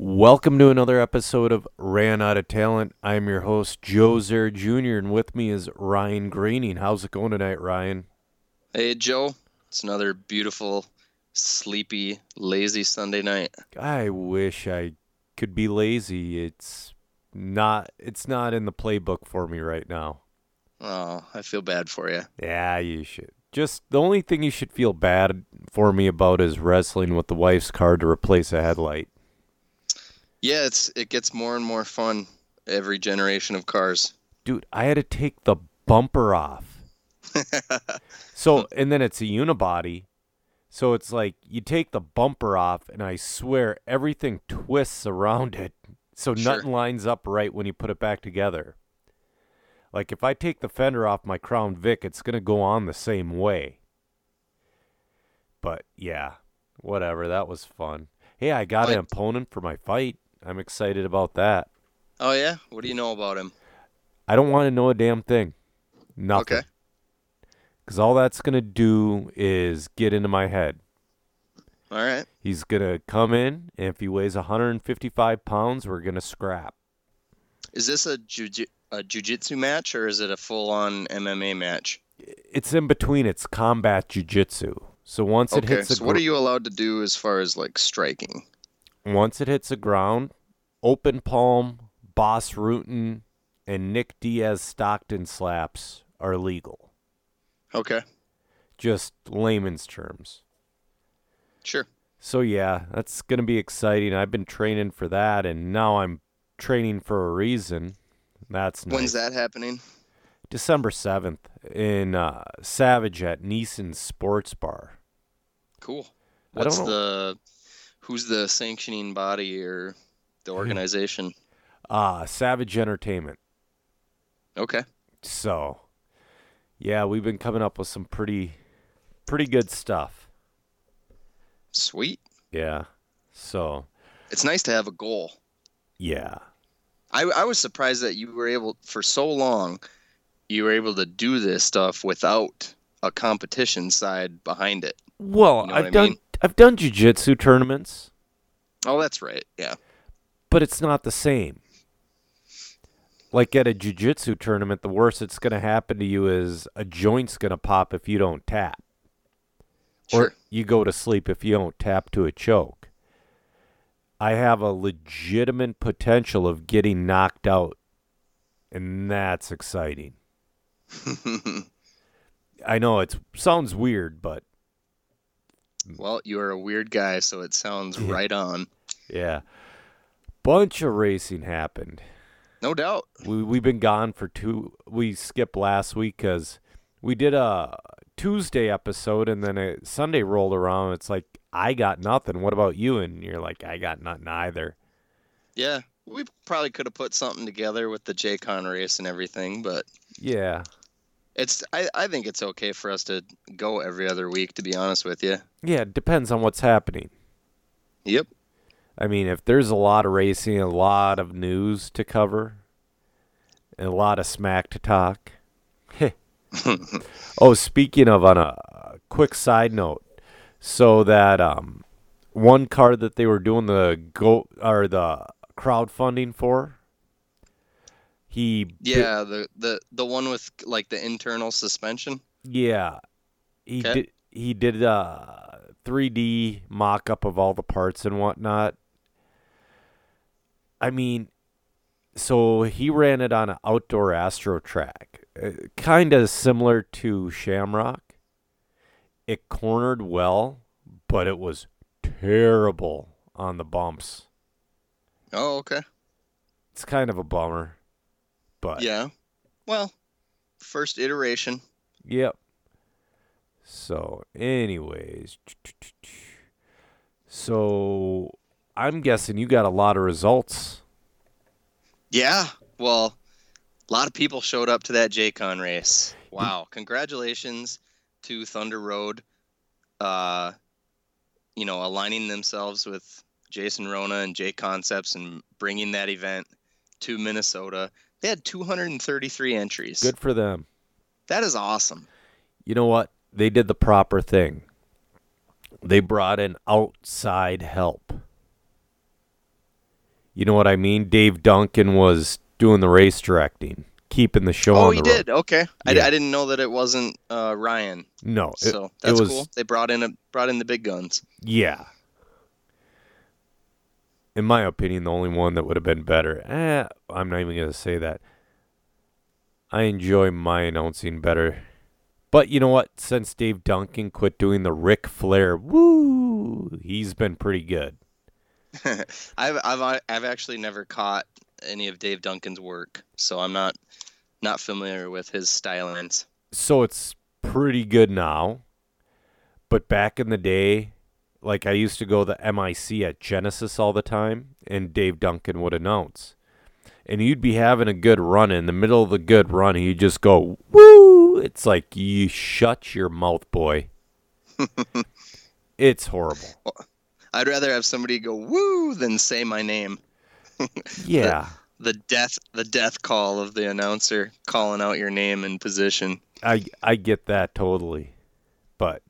Welcome to another episode of Ran Out of Talent. I'm your host, Joe Zer Jr., and with me is Ryan Greening. How's it going tonight, Ryan? Hey, Joe. It's another beautiful, sleepy, lazy Sunday night. I wish I could be lazy. It's not it's not in the playbook for me right now. Oh, I feel bad for you. Yeah, you should. Just the only thing you should feel bad for me about is wrestling with the wife's car to replace a headlight. Yeah, it's it gets more and more fun every generation of cars. Dude, I had to take the bumper off. so, and then it's a unibody. So it's like you take the bumper off, and I swear everything twists around it. So Sure. nothing lines up right when you put it back together. Like if I take the fender off my Crown Vic, it's going to go on the same way. But yeah, whatever. That was fun. Hey, I got an opponent for my fight. I'm excited about that. Oh yeah, what do you know about him? I don't want to know a damn thing. Nothing. Okay. Because all that's going to do is get into my head. All right. He's going to come in, and if he weighs 155 pounds, we're going to scrap. Is this a jiu a jujitsu match or is it a full on MMA match? It's in between. It's combat jujitsu. So once it hits the So what are you allowed to do as far as like striking? Once it hits the ground, open palm, Bas Rutten, and Nick Diaz Stockton slaps are legal. Okay. Just layman's terms. Sure. So yeah, that's gonna be exciting. I've been training for that, and now I'm training for a reason. That's nice. When's that happening? December seventh in uh, Savage at Neeson Sports Bar. Cool. I don't What's know. the who's the sanctioning body or the organization? Uh Savage Entertainment. Okay. So, yeah, we've been coming up with some pretty, pretty good stuff. Sweet. Yeah. So, It's nice to have a goal. yeah. I, I was surprised that you were able for so long you were able to do this stuff without a competition side behind it. Well, You know I've what I done mean? I've done jujitsu tournaments, Oh, that's right. Yeah. but it's not the same. Like at a jujitsu tournament, the worst that's going to happen to you is a joint's going to pop if you don't tap, Sure. or you go to sleep if you don't tap to a choke. I have a legitimate potential of getting knocked out, and that's exciting. I know it sounds weird, but well, you are a weird guy, so it sounds right on. yeah, bunch of racing happened. No doubt. We we've been gone for two. We skipped last week because we did a Tuesday episode, and then a Sunday rolled around. It's like I got nothing. What about you? And you're like, I got nothing either. Yeah. We probably could have put something together with the JCon race and everything, but Yeah, it's I, I think it's okay for us to go every other week to be honest with you. yeah. It depends on what's happening. Yep. I mean, if there's a lot of racing, a lot of news to cover, and a lot of smack to talk. oh, speaking of, on a quick side note, so that um, one car that they were doing the go or the crowdfunding for, he Yeah, the, the the one with like the internal suspension. yeah, he 'Kay. did he did a 3D mock up of all the parts and whatnot. I mean, so he ran it on an outdoor Astro track, uh, kind of similar to Shamrock. It cornered well, but it was terrible on the bumps. Oh, okay. It's kind of a bummer, but Yeah. Well, first iteration. Yep. So, anyways, so I'm guessing you got a lot of results. Yeah. Well, a lot of people showed up to that JCon race. Wow. Congratulations to Thunder Road. Uh, you know, aligning themselves with Jason Rona and J Concepts and bringing that event to Minnesota. They had 233 entries. Good for them. That is awesome. You know what? They did the proper thing. They brought in outside help. You know what I mean? Dave Duncan was doing the race directing, keeping the show Oh, on he the road. did. Okay, I, Yeah. I didn't know that it wasn't uh, Ryan. No, it, So that's was- cool. They brought in a brought in the big guns. yeah. In my opinion, the only one that would have been better. Eh, I'm not even gonna say that. I enjoy my announcing better. But you know what? Since Dave Duncan quit doing the Ric Flair, woo, he's been pretty good. I've I've I've actually never caught any of Dave Duncan's work, so I'm not not familiar with his stylings. so it's pretty good now. But back in the day, like I used to go the MIC at Genesis all the time, and Dave Duncan would announce. And you'd be having a good run. In the middle of the good run, he'd just go, woo! It's like, you shut your mouth, boy. it's horrible. I'd rather have somebody go woo than say my name. Yeah. The death the death call of the announcer calling out your name and position. I I get that totally, but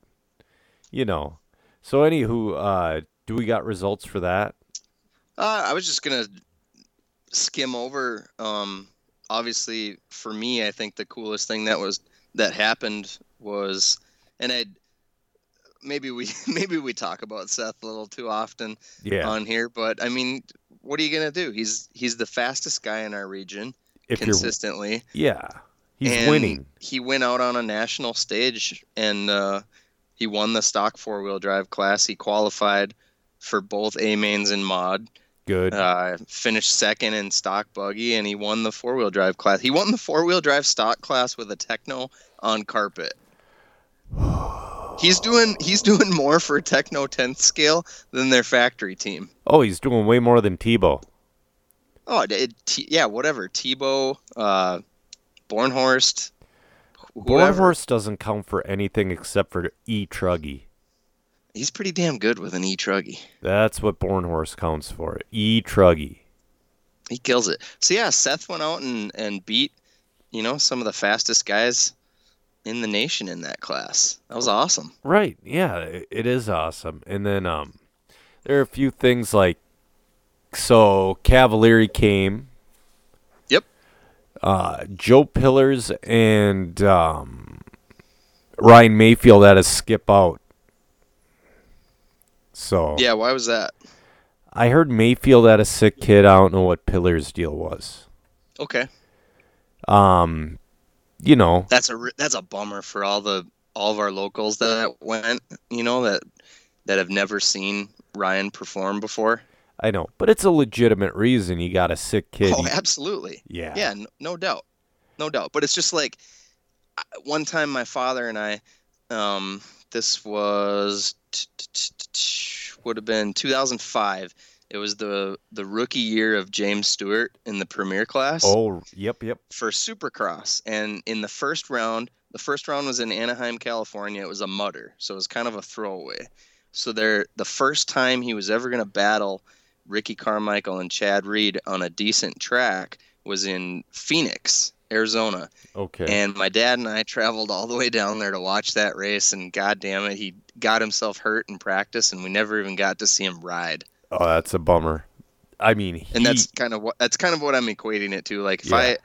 you know. So anywho, uh, do we got results for that? Uh, I was just gonna skim over. Um, obviously, for me, I think the coolest thing that was that happened was, and I maybe we maybe we talk about Seth a little too often Yeah. on here, but I mean, what are you gonna do? He's he's the fastest guy in our region if consistently. yeah, he's and winning. He went out on a national stage and uh, he won the stock four wheel drive class. He qualified for both A mains and mod. Good. Uh, finished second in stock buggy, and he won the four wheel drive class. He won the four wheel drive stock class with a Tekno on carpet. He's doing he's doing more for Tekno 10th scale than their factory team. oh, he's doing way more than Tebow. Oh, it, yeah, whatever. Tebow, uh, Bornhorst. Bornhorst doesn't count for anything except for E Truggy. He's pretty damn good with an E truggy. That's what Bornhorst counts for. E Truggy. He kills it. So yeah, Seth went out and, and beat, you know, some of the fastest guys in the nation in that class. That was awesome. Right. Yeah, it is awesome. And then um there are a few things like so Cavalieri came. Uh Joe Pillars and um Ryan Maifield had to skip out. So Yeah, why was that? I heard Maifield had a sick kid. I don't know what Pillars' deal was. Okay, Um, you know, that's a that's a bummer for all the all of our locals that went. You know that that have never seen Ryan perform before. I know, but it's a legitimate reason. You got a sick kid. Oh, absolutely. yeah. Yeah, no, no doubt, no doubt. But it's just like one time my father and I, um, this was would have been 2005. It was the the rookie year of James Stewart in the premier class Oh, yep, yep. for Supercross, and in the first round, the first round was in Anaheim, California. It was a mutter, so it was kind of a throwaway. So there, the first time he was ever going to battle Ricky Carmichael and Chad Reed on a decent track was in Phoenix, Arizona. Okay. And my dad and I traveled all the way down there to watch that race, and god damn it, he got himself hurt in practice, and we never even got to see him ride. oh, that's a bummer. I mean, he, And that's kind of what that's kind of what I'm equating it to. Like if Yeah.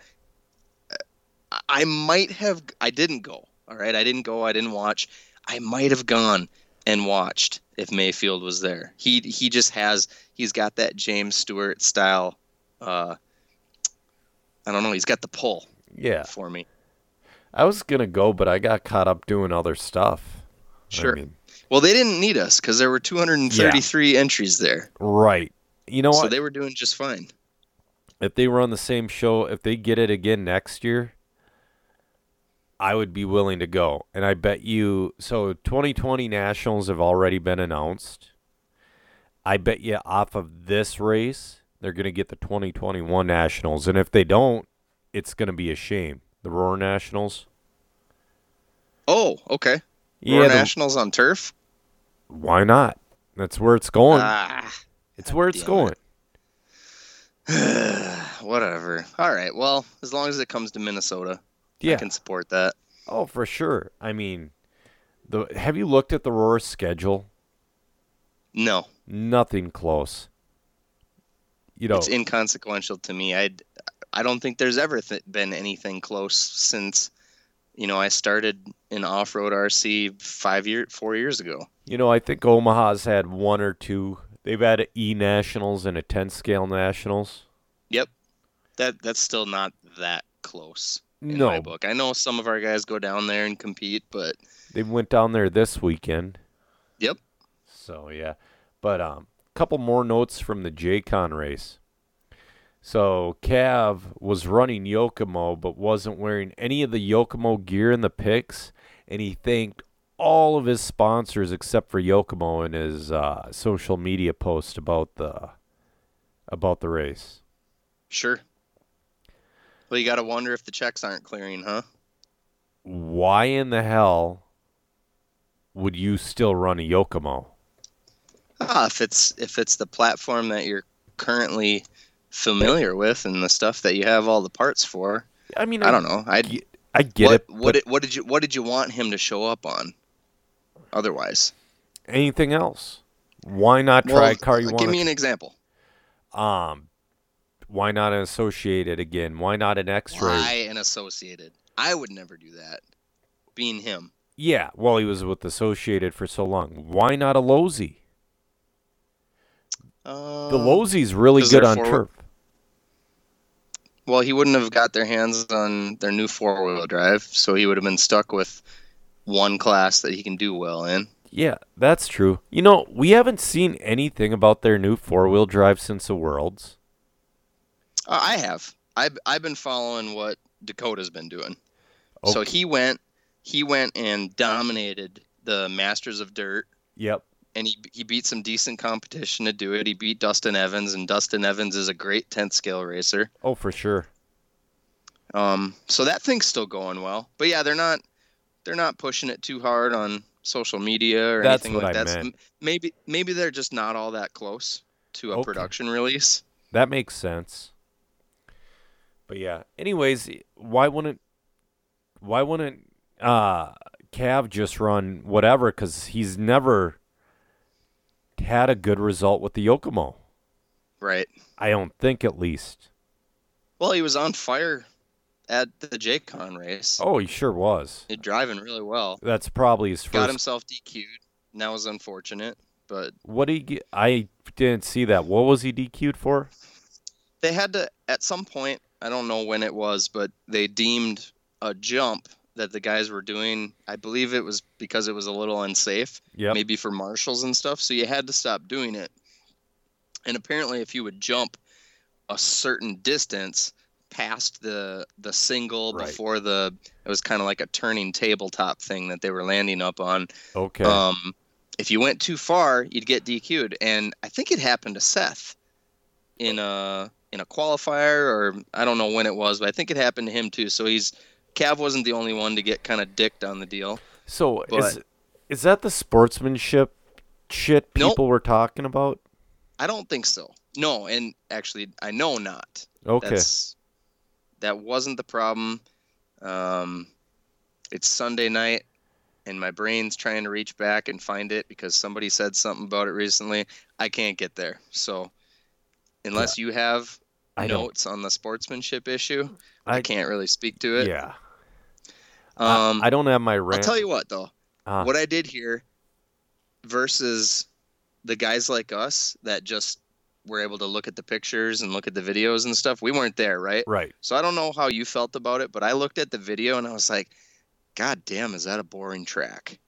I, I might have, I didn't go. All right, I didn't go. I didn't watch. I might have gone and watched if Maifield was there. He he just has he's got that James Stewart style. Uh, I don't know. He's got the pull yeah. for me. I was gonna go, but I got caught up doing other stuff. I Sure. mean, Well, they didn't need us because there were 233 entries there, right. You know so what? So they were doing just fine. if they were on the same show, if they get it again next year, I would be willing to go. And I bet you. So 2020 Nationals have already been announced. I bet you off of this race, they're gonna get the 2021 Nationals, and if they don't, it's gonna be a shame. The Roar Nationals. Oh, okay. Yeah, Roar the- Nationals on turf. why not? That's where it's going. Ah. it's where it's going. it. Whatever. All right. Well, as long as it comes to Minnesota, Yeah. I can support that. Oh, for sure. I mean, the have you looked at the Roar schedule? No. Nothing close. you know, it's inconsequential to me. I I don't think there's ever th- been anything close since you know I started in off-road RC five year four years ago. you know, I think Omaha's had one or two. They've had E Nationals and a 10 scale nationals. Yep, that that's still not that close in no, my book. I know some of our guys go down there and compete, but they went down there this weekend. Yep. So yeah, but um, couple more notes from the JCon race. So Cav was running Yokomo, but wasn't wearing any of the Yokomo gear in the picks, and he thanked all of his sponsors except for Yokomo in his uh, social media post about the about the race. sure. Well, you got to wonder if the checks aren't clearing, huh? Why in the hell would you still run a Yokomo? Ah, if it's if it's the platform that you're currently familiar with and the stuff that you have all the parts for, I mean, I don't know. I I get what it. what did, what did you what did you want him to show up on? Otherwise, anything else? Why not try well, a car you give want? me an example. Um, why not an associated again? Why not an X-ray? Why an associated? I would never do that. Being him, Yeah, well, he was with Associated for so long. Why not a Losi? uh, The Losi's really good on forward- turf. Well, he wouldn't have got their hands on their new four wheel drive, so he would have been stuck with one class that he can do well in. Yeah, that's true. You know, we haven't seen anything about their new four-wheel drive since the Worlds. Uh, I have. I've I've been following what Dakota's been doing. So he went he went and dominated the Masters of Dirt Yep. and he he beat some decent competition to do it. He beat Dustin Evans and Dustin Evans is a great 10th scale racer. Oh, for sure. Um so that thing's still going well. But yeah, they're not they're not pushing it too hard on social media or That's anything what like I that. meant. Maybe maybe they're just not all that close to a Okay. production release. That makes sense. But yeah. Anyways, why wouldn't why wouldn't uh Cav just run whatever? Because he's never had a good result with the Yokomo. Right. I don't think, at least. Well, he was on fire at the JCon race. Oh, he sure was. He driving really well. That's probably his first. Got himself DQ'd. And that was unfortunate, but What did he get? I didn't see that. What was he DQ'd for? they had to at some point. I don't know when it was, but they deemed a jump that the guys were doing. I believe it was because it was a little unsafe, Yep. maybe for marshals and stuff. So you had to stop doing it. And apparently, if you would jump a certain distance past the the single Right. before the it was kind of like a turning tabletop thing that they were landing up on Okay. Um, if you went too far, you'd get DQ'd, and I think it happened to Seth in a in a qualifier, or I don't know when it was, but I think it happened to him too. So he's Cav wasn't the only one to get kind of dicked on the deal. so is but- is that the sportsmanship shit Nope. people were talking about? I don't think so. No, and actually, I know not. Okay. That's that wasn't the problem. Um, it's Sunday night, and my brain's trying to reach back and find it because somebody said something about it recently. I can't get there. So, unless you have I don't. notes on the sportsmanship issue, I, I- can't really speak to it. Yeah. I- Um, I, don't have my I'll tell you what though. Ah, What I did here versus the guys like us that just were able to look at the pictures and look at the videos and stuff. We weren't there, right? right. So I don't know how you felt about it, but I looked at the video and I was like, God damn, is that a boring track?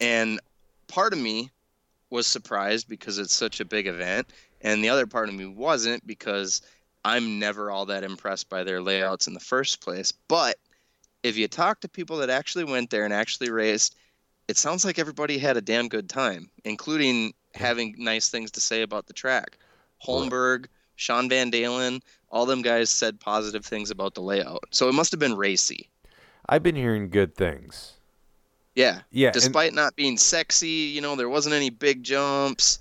And part of me was surprised because it's such a big event, and the other part of me wasn't because I'm never all that impressed by their layouts in the first place. But if you talk to people that actually went there and actually raced, it sounds like everybody had a damn good time, including having nice things to say about the track. Holmberg, Sean Van Dalen, all them guys said positive things about the layout. So it must have been racy. I've been hearing good things. Yeah. Yeah. and- Despite not being sexy, you know, there wasn't any big jumps.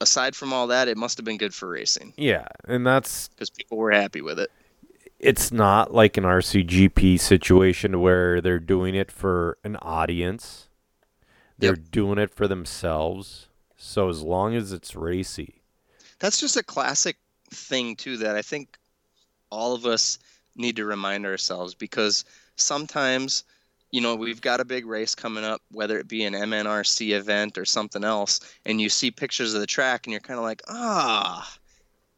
Aside from all that, it must have been good for racing yeah, and that's because people were happy with it. it's not like an RCGP situation where they're doing it for an audience. They're Yep. doing it for themselves. So as long as it's racy. that's just a classic thing too that I think all of us need to remind ourselves because sometimes you know we've got a big race coming up whether it be an MNRC event or something else and you see pictures of the track and you're kind of like ah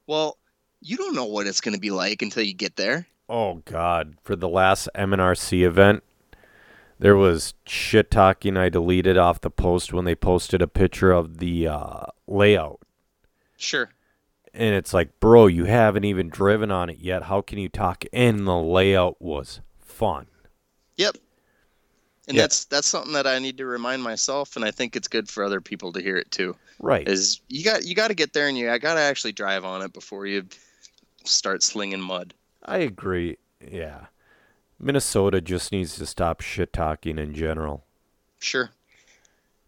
well you don't know what it's going to be like until you get there Oh God! For the last MNRC event, there was shit talking. I deleted off the post when they posted a picture of the uh, layout, sure and it's like, bro, you haven't even driven on it yet. How can you talk? And the layout was fun. Yep. And Yeah. that's that's something that I need to remind myself, and I think it's good for other people to hear it too. Right. Is you got you got to get there and you I got to actually drive on it before you start slinging mud. I agree. Yeah. Minnesota just needs to stop shit talking in general, Sure.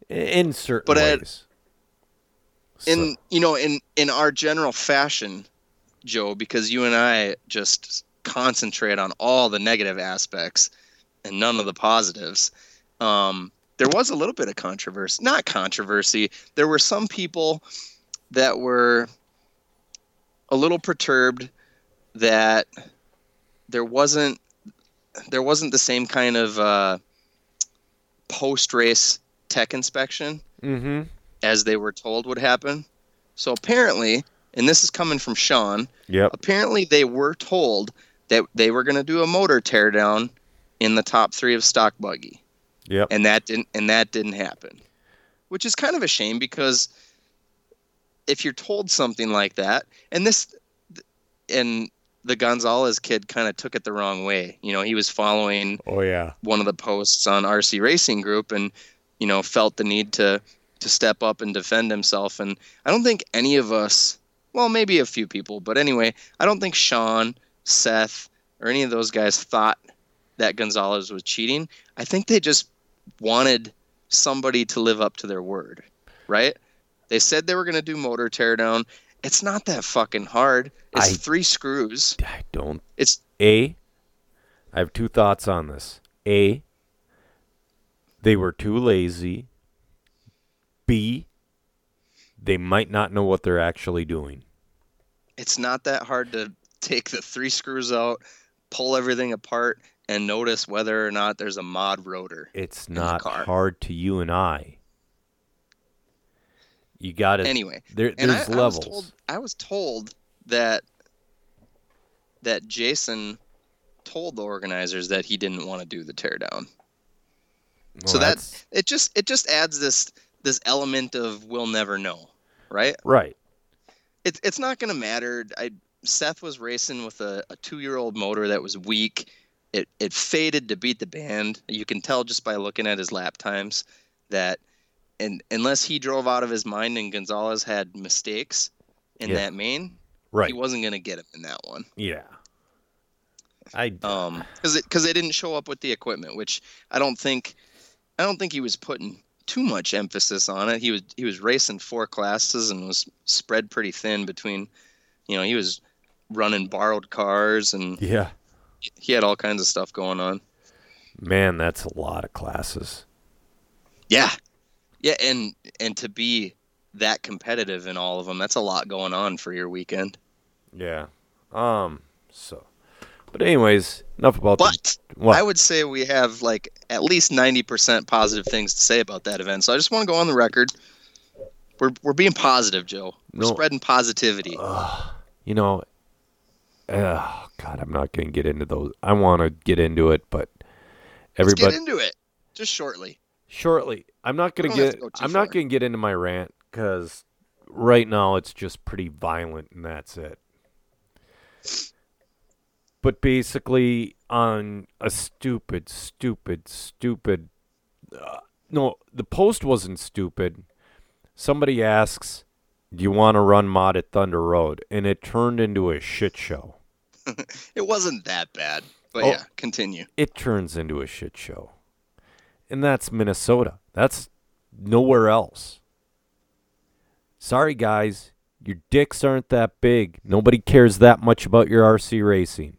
In certain But at- ways. So- In you know in in our general fashion, Joe, because you and I just concentrate on all the negative aspects and none of the positives. Um, there was a little bit of controversy, not controversy. There were some people that were a little perturbed that there wasn't there wasn't the same kind of uh, post race tech inspection Mhm. as they were told would happen. So apparently, and this is coming from Sean, Yep. apparently they were told that they were going to do a motor teardown in the top three of stock buggy, Yep. and that didn't and that didn't happen, which is kind of a shame because if you're told something like that, and this, and the Gonzalez kid kind of took it the wrong way. You know, he was following Oh yeah. one of the posts on RC Racing Group and you know felt the need to to step up and defend himself and I don't think any of us well maybe a few people but anyway I don't think Sean Seth or any of those guys thought that Gonzalez was cheating I think they just wanted somebody to live up to their word right they said they were going to do motor teardown it's not that fucking hard it's I- three screws I don't it's A, I have two thoughts on this. A, they were too lazy. B, they might not know what they're actually doing. it's not that hard to take the three screws out, pull everything apart, and notice whether or not there's a mod rotor. It's not hard to you and I. You got it. Anyway, there, and I, there's I was levels. told I was told that that Jason told the organizers that he didn't want to do the teardown. Well, so that- that's- It just it just adds this this element of we'll never know, right? right. it's it's not gonna matter. I Seth was racing with a, a two year old motor that was weak. It it faded to beat the band. You can tell just by looking at his lap times that and unless he drove out of his mind and Gonzalez had mistakes in Yeah. that main, Right. he wasn't gonna get him in that one. yeah. I. Um, because it because they didn't show up with the equipment, which I don't think I don't think he was putting too much emphasis on it. He was he was racing four classes and was spread pretty thin between, you know, he was running borrowed cars and yeah. He had all kinds of stuff going on. Man, that's a lot of classes. Yeah, yeah, and and to be that competitive in all of them, that's a lot going on for your weekend. Yeah. Um. So. But anyways, enough about the But what? I would say we have like at least ninety percent positive things to say about that event. So I just want to go on the record. We're we're being positive, Joe. We're No. spreading positivity. Ugh, you know, oh God, I'm not going to get into those. I want to get into it, but Let's get everybody into it just shortly. shortly. I'm not going to get. go I'm not going to get into my rant because right now it's just pretty violent, and that's it. But basically, on a stupid, stupid, stupid. Uh, no, the post wasn't stupid. Somebody asks, "Do you want to run mod at Thunder Road?" And it turned into a shit show. It wasn't that bad, but Oh. yeah, continue. It turns into a shit show. And that's Minnesota. That's nowhere else. Sorry, guys. Your dicks aren't that big. Nobody cares that much about your RC racing.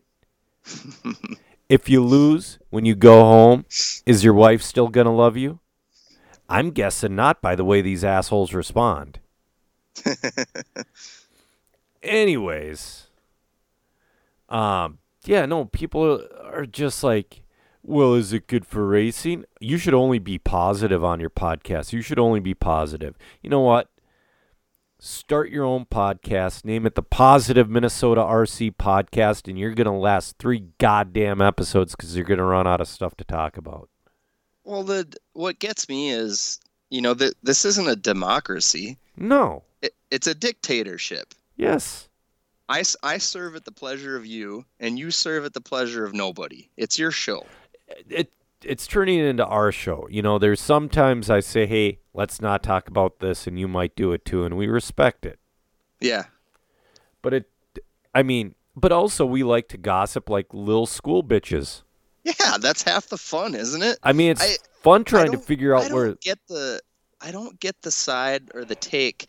if you lose when you go home, is your wife still going to love you? I'm guessing not by the way these assholes respond. anyways, um, yeah, no, people are just like, well, is it good for racing? You should only be positive on your podcast. You should only be positive. You know what? Start your own podcast. Name it the Positive Minnesota RC Podcast, and you're going to last three goddamn episodes because you're going to run out of stuff to talk about. Well, the what gets me is, you know, that this isn't a democracy. No. It, it's a dictatorship. Yes. I, I serve at the pleasure of you, and you serve at the pleasure of nobody. It's your show. it it's turning into our show. You know, there's sometimes I say, "Hey, let's not talk about this," and you might do it too, and we respect it. Yeah. But it, I mean, but also we like to gossip like little school bitches. Yeah, that's half the fun, isn't it? I mean, it's I- fun trying to figure I out don't where. get the I don't get the side or the take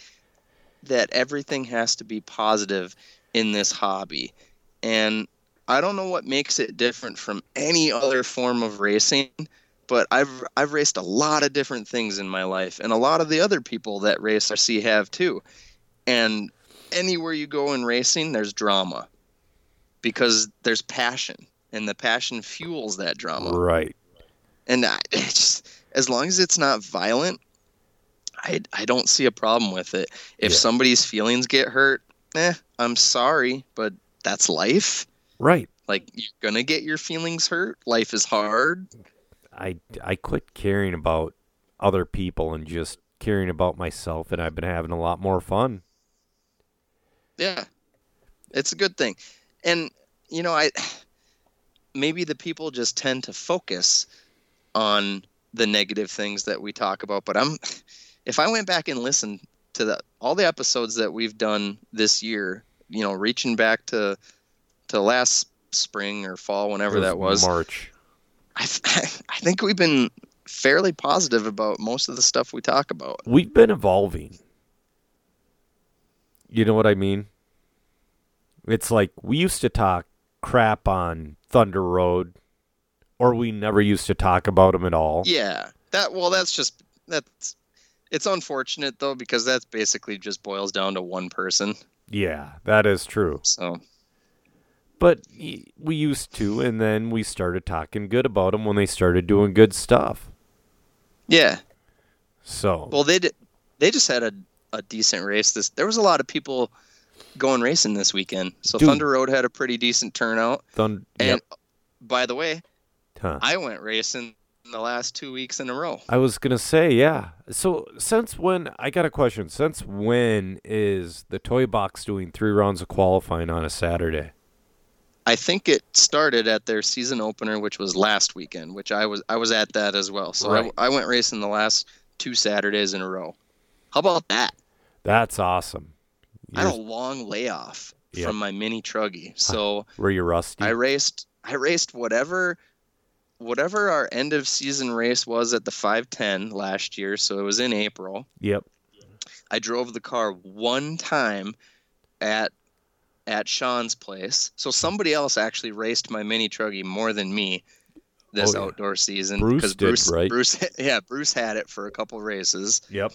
that everything has to be positive in this hobby. And I don't know what makes it different from any other form of racing, but I've I've raced a lot of different things in my life and a lot of the other people that race RC have too. And anywhere you go in racing there's drama because there's passion and the passion fuels that drama Right. and I, just, as long as it's not violent, I I don't see a problem with it. If Yeah. somebody's feelings get hurt, eh, I'm sorry, but that's life. Right. Like you're gonna get your feelings hurt. Life is hard. I I quit caring about other people and just caring about myself, and I've been having a lot more fun. Yeah, it's a good thing. And you know, I maybe the people just tend to focus on the negative things that we talk about. But I'm if I went back and listened to the all the episodes that we've done this year, you know, reaching back to to last spring or fall, whenever It that was, March. I, I think we've been fairly positive about most of the stuff we talk about. We've been evolving. You know what I mean? It's like we used to talk crap on Thunder Road, or we never used to talk about them at all. Yeah, that well, that's just that's it's unfortunate though because that's basically just boils down to one person. Yeah, that is true. So But we used to, and then we started talking good about them when they started doing good stuff. yeah, So, well they did they just had a a decent race. This there was a lot of people going racing this weekend. So Dude. Thunder Road had a pretty decent turnout. Thun- And yep. by the way, Huh. I went racing the last two weeks in a row. I was gonna say, yeah. So since when? I got a question. Since when is the toy box doing three rounds of qualifying on a Saturday? I think it started at their season opener, which was last weekend, which I was I was at that as well. So Right. I, I went racing the last two Saturdays in a row. How about that? That's awesome. I had a long layoff Yep. from my mini truggy, so Were you rusty? I raced. I raced whatever, whatever our end of season race was at the 510 last year. So it was in April. yep. I drove the car one time at at Sean's place. So somebody else actually raced my mini truggy more than me this Oh, yeah. outdoor season. Bruce because did, Bruce, right? Bruce, yeah, Bruce had it for a couple races. Yep.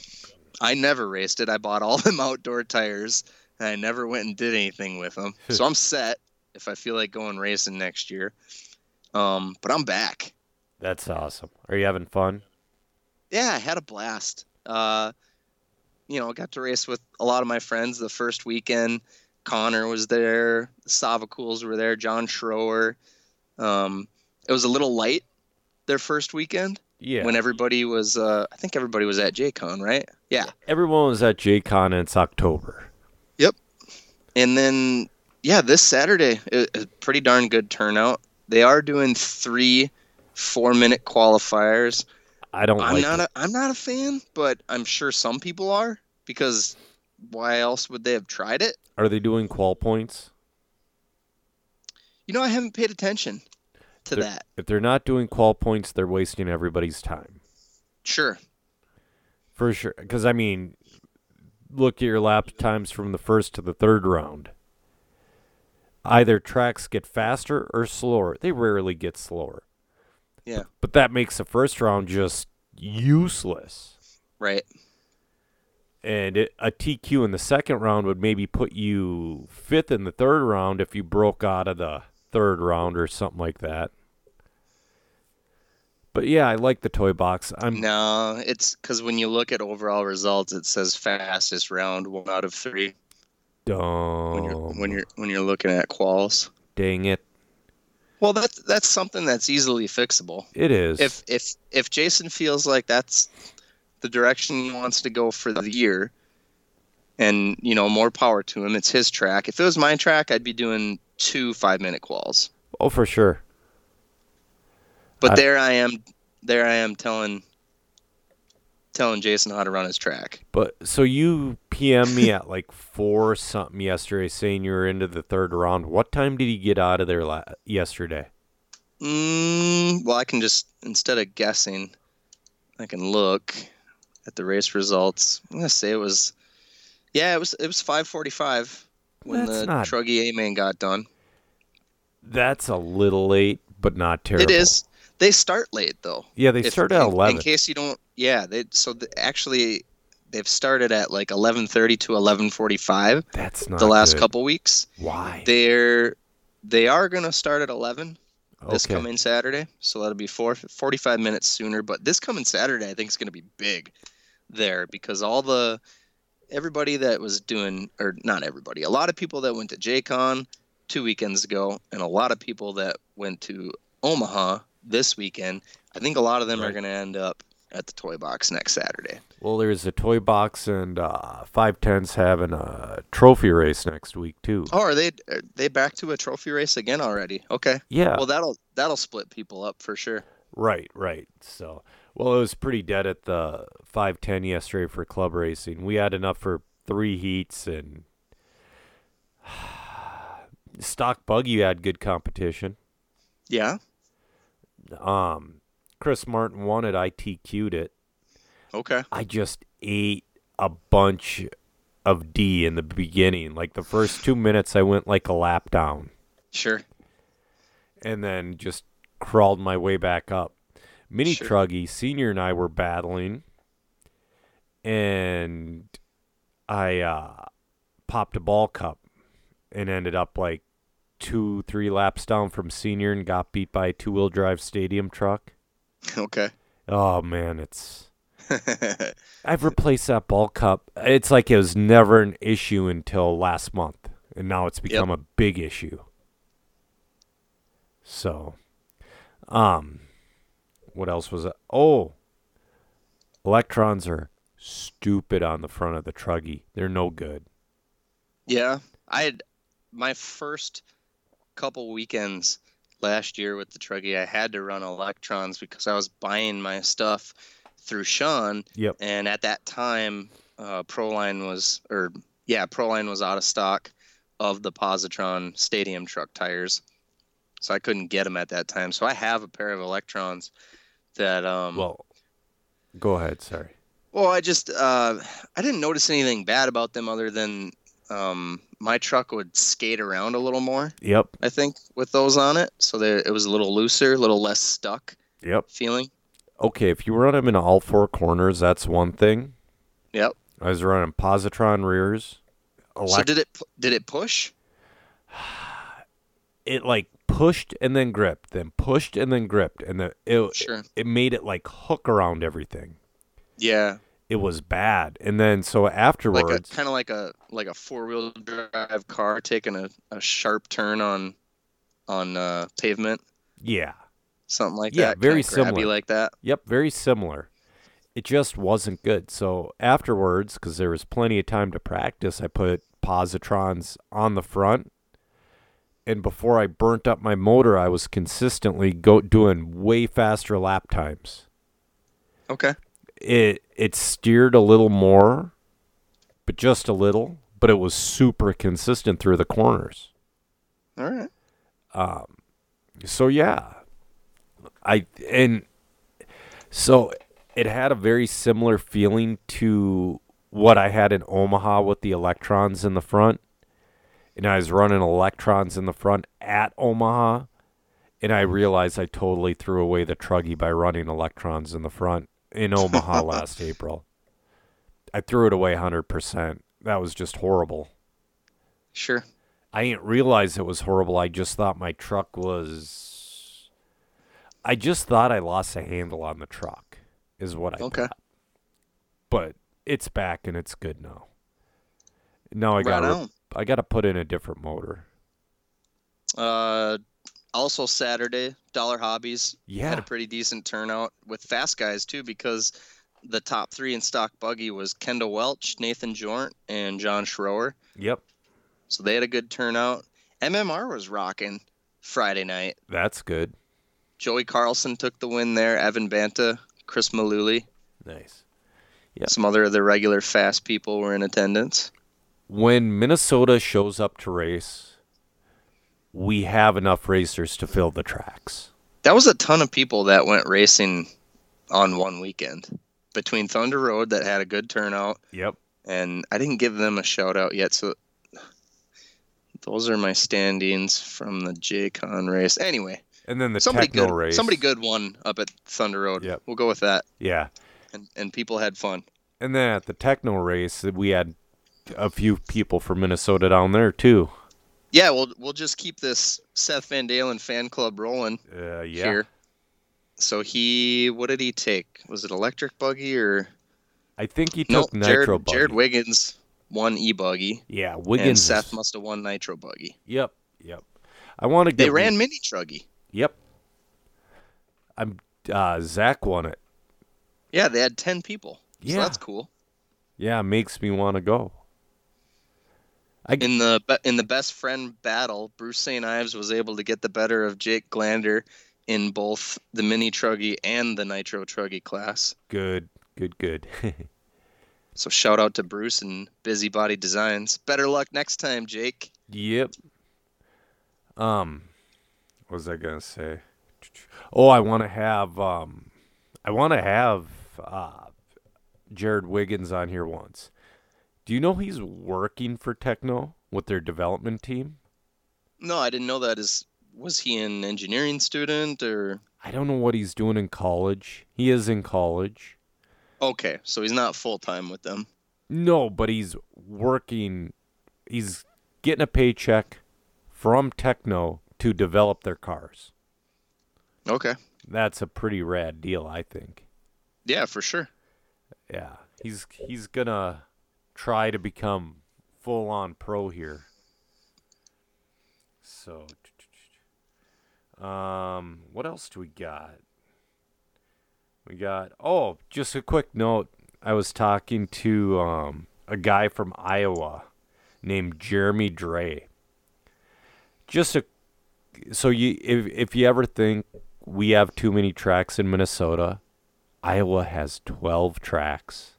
I never raced it. I bought all them outdoor tires, and I never went and did anything with them. so I'm set if I feel like going racing next year. Um, but I'm back. That's awesome. Are you having fun? Yeah, I had a blast. Uh, you know, I got to race with a lot of my friends the first weekend. Connor was there, the Savacools were there, John Schroer. Um, it was a little light their first weekend Yeah. when everybody was. Uh, I think everybody was at JCon, right? Yeah. Everyone was at JCon and it's October. Yep. And then, yeah, this Saturday, a a pretty darn good turnout. They are doing three four-minute qualifiers. I don't know. I'm like not it. a I'm not a fan, but I'm sure some people are because why else would they have tried it? Are they doing qual points? You know, I haven't paid attention to They're- that. If they're not doing qual points, they're wasting everybody's time. Sure. For sure. Because, I mean, look at your lap times from the first to the third round. Either tracks get faster or slower. They rarely get slower. Yeah. But that makes the first round just useless. Right. and it, a TQ in the second round would maybe put you fifth in the third round if you broke out of the third round or something like that. But yeah, I like the toy box. I'm No, it's because when you look at overall results, it says fastest round, one out of three. Dumb. When you're when you're when you're looking at quals. dang it, Well, that's that's something that's easily fixable. it is. If if if Jason feels like that's the direction he wants to go for the year, and you know more power to him, it's his track. If it was my track, I'd be doing two five minute quals. oh, for sure. But I- there I am, there I am telling telling Jason how to run his track. But so you PM me at like four something yesterday, saying you were into the third round. What time did he get out of there la- yesterday? Mm, well, I can just instead of guessing, I can look at the race results. I'm gonna say it was, yeah, it was it was 5:45 when That's the not- Truggy A main got done. That's a little late, but not terrible. It is. They start late though. Yeah, they If- start at in, eleven. In case you don't, yeah, they so the, actually they've started at like 11:30 to 11:45 That's not the last good. couple weeks. Why? They're they are gonna start at 11 this coming Saturday, so that'll be four, 45 minutes sooner. But this coming Saturday, I think is going to be big there because all the everybody that was doing, or not everybody, a lot of people that went to JCon two weekends ago, and a lot of people that went to Omaha this weekend. I think a lot of them are going to end up at the toy box next Saturday. Well, there's a toy box and uh, five tens having a trophy race next week too. Oh, are they are they back to a trophy race again already? Okay. yeah. Well, that'll that'll split people up for sure. Right, right. So, well, it was pretty dead at the 510 yesterday for club racing. We had enough for three heats and stock buggy had good competition. Yeah. Um, Chris Martin won it. I TQ'd it. Okay. I just ate a bunch of D in the beginning. Like the first two minutes, I went like a lap down. Sure. and then just crawled my way back up. Mini Sure. Truggy Senior and I were battling, and I uh, popped a ball cup and ended up like two, three laps down from Senior and got beat by a two wheel drive stadium truck. Okay. Oh man, it's I've replaced that ball cup. It's like it was never an issue until last month, and now it's become a big issue. So, um, what else was it? Oh, electrons are stupid on the front of the truggy. They're no good. Yeah, I had my first couple weekends last year with the Truggy. I had to run electrons because I was buying my stuff through Sean, Yep. and at that time, uh, Proline was, or yeah, Proline was out of stock of the Positron Stadium truck tires, so I couldn't get them at that time. So I have a pair of electrons that um, Well, go ahead. Sorry. Well, I just uh, I didn't notice anything bad about them other than um, my truck would skate around a little more. Yep. I think with those on it, so they, it was a little looser, a little less stuck Yep. feeling. Okay, if you run them in all four corners, that's one thing. Yep. I was running positron rears. so Elect- did it did it push? it like pushed and then gripped, then pushed and then gripped, and the it Sure. it made it like hook around everything. Yeah, It was bad, and then so like afterwards, kind of like a like a four wheel drive car taking a, a sharp turn on on uh, pavement, yeah, something like Yeah, that. very kinda similar. like that. yep, very similar. It just wasn't good. So afterwards, because there was plenty of time to practice, I put positrons on the front. And before I burnt up my motor, I was consistently go doing way faster lap times. Okay. It it steered a little more, but just a little. But it was super consistent through the corners. All right. Um, so yeah, I and so it had a very similar feeling to what I had in Omaha with the electrons in the front, and I was running electrons in the front at Omaha, and I realized I totally threw away the truggy by running electrons in the front in Omaha last April. I threw it away 100%. That was just horrible. Sure. I didn't realize it was horrible. I just thought my truck was. I just thought I lost a handle on the truck, is what I Okay. thought. But it's back and it's good now. Now I got on. I got to put in a different motor. Uh, also Saturday, Dollar Hobbies Yeah. had a pretty decent turnout with fast guys too, because the top three in stock buggy was Kendall Welch, Nathan Jornt, and John Schroer. Yep. So they had a good turnout. MMR was rocking Friday night. That's good. Joey Carlson took the win there. Evan Banta, Chris Maluli, Nice. Yep. some other of the regular fast people were in attendance. When Minnesota shows up to race, we have enough racers to fill the tracks. That was a ton of people that went racing on one weekend between Thunder Road that had a good turnout, Yep. and I didn't give them a shout out yet. So those are my standings from the JCon race. Anyway, And then the somebody Tekno good, race. somebody good won up at Thunder Road. Yep. We'll go with that, Yeah. and and people had fun. And then at the Tekno race, we had a few people from Minnesota down there too. Yeah, we'll we'll just keep this Seth Van Dalen fan club rolling Uh, yeah. here. So he, what did he take? Was it electric buggy or I think he took nitro Jared, buggy. Jared Wiggins won e buggy, yeah, Wiggins. and Seth must have won nitro buggy. Yep. Yep. I want to get. They ran mini truggy. Yep. I'm. Uh, Zach won it. Yeah, they had ten people. So Yeah. that's cool. Yeah, makes me want to go. I In the in the best friend battle, Bruce St. Ives was able to get the better of Jake Glander in both the mini truggy and the nitro truggy class. good, good, good. So shout out to Bruce and Busybody Designs. Better luck next time, Jake. Yep. Um, what was I gonna say? Oh, I want to have um, I want to have uh, Jared Wiggins on here once. Do you know he's working for Tekno with their development team? No, I didn't know that. Is was he an engineering student or? I don't know what he's doing in college. He is in college. Okay, so he's not full time with them. No, but he's working. He's getting a paycheck from Tekno to develop their cars. Okay, That's a pretty rad deal, I think. yeah, for sure. Yeah, he's he's gonna try to become full on pro here. So, um, what else do we got? We got oh, just a quick note. I was talking to um a guy from Iowa named Jeremy Dre. Just a so you if if you ever think we have too many tracks in Minnesota, Iowa has 12 tracks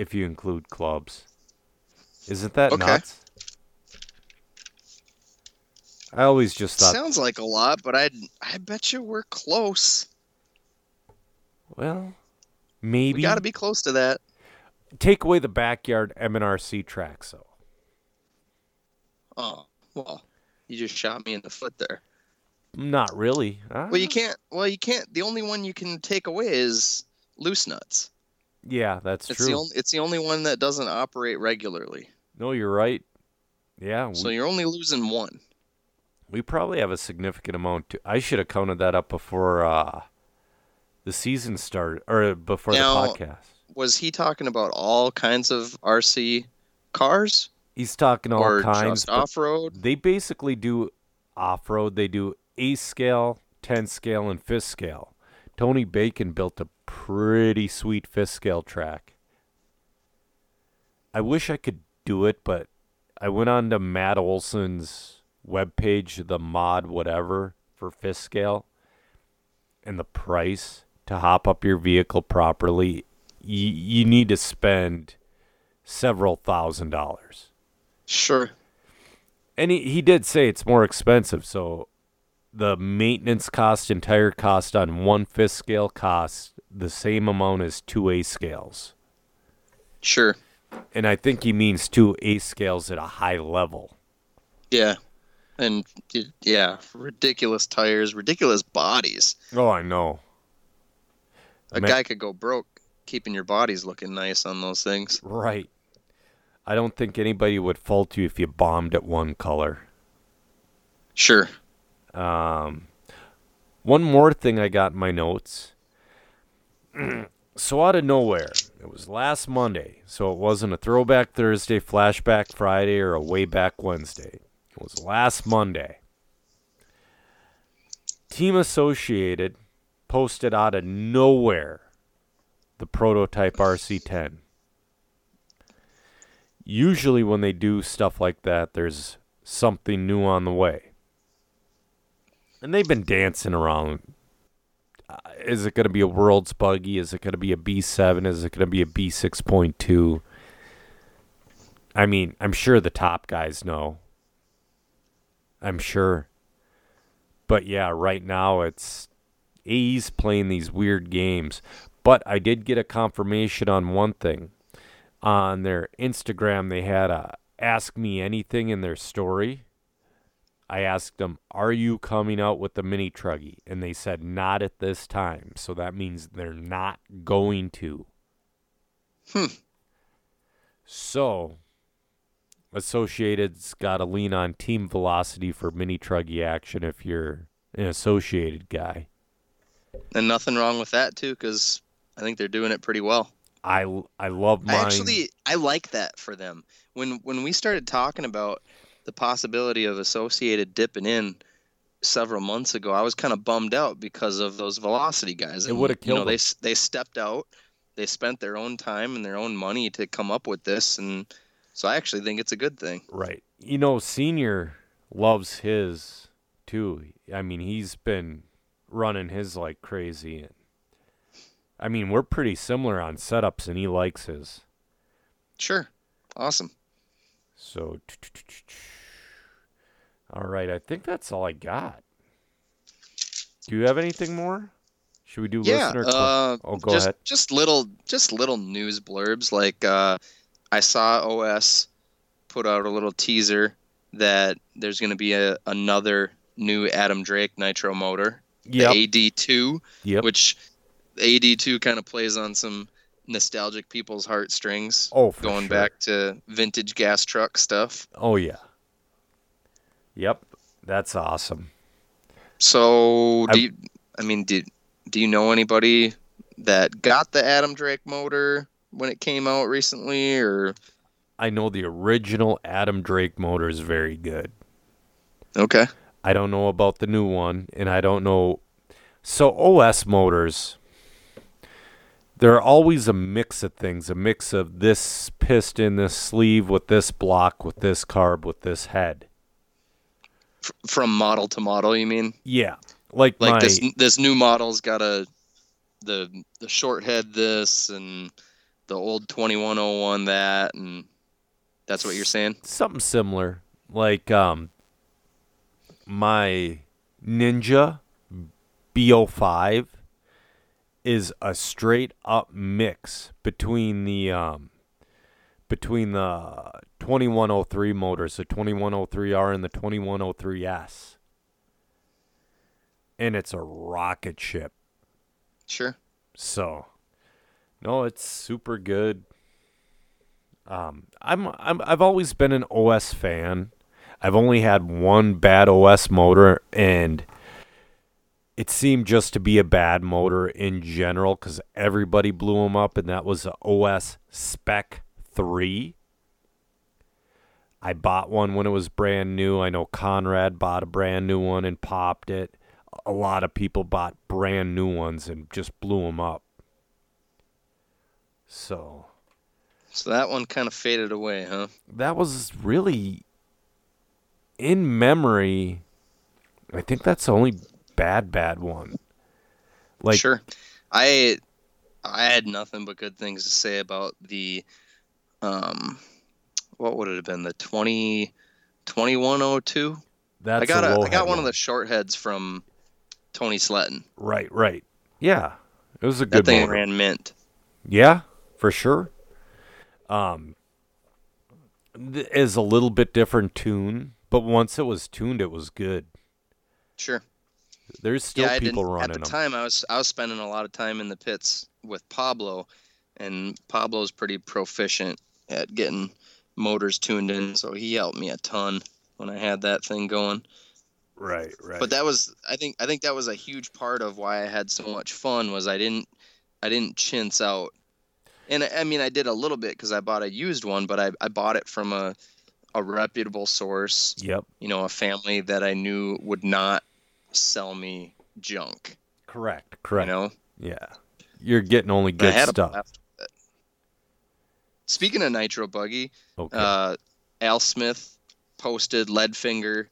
if you include clubs. Isn't that Okay. nuts? I always just thought, Sounds like a lot, but I I bet you we're close. well, We maybe got to be close to that. take away the backyard MNRC tracks though. Oh well, you just shot me in the foot there. Not really. Well, you Ah, can't. Well, you can't. The only one you can take away is loose nuts. Yeah, that's It's true. the only. It's the only one that doesn't operate regularly. no, you're right. Yeah, we, So you're only losing one. we probably have a significant amount. To, I should have counted that up before uh, the season started or before Now- the podcast. Was he talking about all kinds of RC cars He's talking all or kinds. off road? they basically do off road. They do eighth scale, ten scale, and fifth scale. Tony Bacon built a pretty sweet fifth scale track. I wish I could do it, but I went on to Matt Olson's webpage, the mod whatever for fifth scale, and the price to hop up your vehicle properly, you, you need to spend several thousand dollars Sure. and he, he did say it's more expensive so the maintenance cost and tire cost on one fifth scale costs the same amount as two a scales Sure. and i think he means two a scales at a high level Yeah. And yeah, ridiculous tires, ridiculous bodies. oh i know A Ma- guy could go broke keeping your bodies looking nice on those things. Right. I don't think anybody would fault you if you bombed at one color. Sure. Um, one more thing I got in my notes. so out of nowhere, it was last Monday, so it wasn't a throwback Thursday, flashback Friday, or a way back Wednesday. It was last Monday. Team Associated posted out of nowhere the prototype RC10. Usually, when they do stuff like that, there's something new on the way. And they've been dancing around. Uh, is it going to be a World's Buggy? Is it going to be a B7? Is it going to be a B6.2? I mean, I'm sure the top guys know. I'm sure. But yeah, right now it's A's playing these weird games. But I did get a confirmation on one thing. On their Instagram, they had a ask me anything in their story. I asked them, Are you coming out with the mini truggy? And they said, Not at this time. So that means they're not going to. Hmm. So, Associated's got to lean on team velocity for mini truggy action if you're an Associated guy. And nothing wrong with that too, because I think they're doing it pretty well. I, I love mine. I actually I like that for them. When when we started talking about the possibility of Associated dipping in several months ago, I was kind of bummed out because of those velocity guys. It would've You know, killed they them. they stepped out, they spent their own time and their own money to come up with this, and so I actually think it's a good thing. Right. You know, Senior loves his too. I mean, he's been running his like crazy. And I mean, we're pretty similar on setups, and he likes his. Sure, awesome. So, all right. I think that's all I got. Do you have anything more? Should we do Yeah. listener? Uh, oh, go just ahead. just little just little news blurbs like uh, I saw OS put out a little teaser that there's going to be a, another new Adam Drake nitro motor, Yep. the AD2, Yep. which AD2 kind of plays on some nostalgic people's heartstrings, Oh, for going sure. back to vintage gas truck stuff. Oh yeah. Yep. That's awesome. So, I- do you, I mean, did do you know anybody that got the Adam Drake motor when it came out recently, or I know the original Adam Drake motor is very good. okay? I don't know about the new one, and I don't know. So OS motors, they're always a mix of things, a mix of this piston, this sleeve with this block, with this carb, with this head. F- from model to model, you mean? Yeah, like, Like my this this new model's got a the the short head this and the old 2101 that and that's what you're saying? something similar. Like um, my Ninja bo5 is a straight up mix between the um, between the 2103 motors, the 2103R and the 2103S. And it's a rocket ship. Sure. So, no, it's super good. Um, I'm I'm I've always been an OS fan. I've only had one bad OS motor, and it seemed just to be a bad motor in general because everybody blew them up, and that was the OS Spec Three. I bought one when it was brand new. I know Conrad bought a brand new one and popped it. A lot of people bought brand new ones and just blew them up. So So that one kind of faded away, huh? that was really in memory. I think that's the only bad, bad one. Like, sure. I I had nothing but good things to say about the um what would it have been? The 20 2102? that's I got a a, I got head one of the short heads from Tony Sletton. Right, right. Yeah, it was a That good thing motor. ran mint. Yeah, for sure. Um, is a little bit different tune, but once it was tuned, it was good. Sure. There's still yeah, people running at the them. time I was I was spending a lot of time in the pits with Pablo and Pablo's pretty proficient at getting motors tuned in, so he helped me a ton when I had that thing going. Right, right. But that was I think I think that was a huge part of why I had so much fun was I didn't I didn't chintz out. And I, I mean I did a little bit cuz I bought a used one, but I I bought it from a a reputable source, Yep. you know, a family that I knew would not sell me junk, Correct. Correct. you know. Yeah. You're getting only good stuff. Blast with it. Speaking of nitro buggy, Okay. uh, Al Smith posted Leadfinger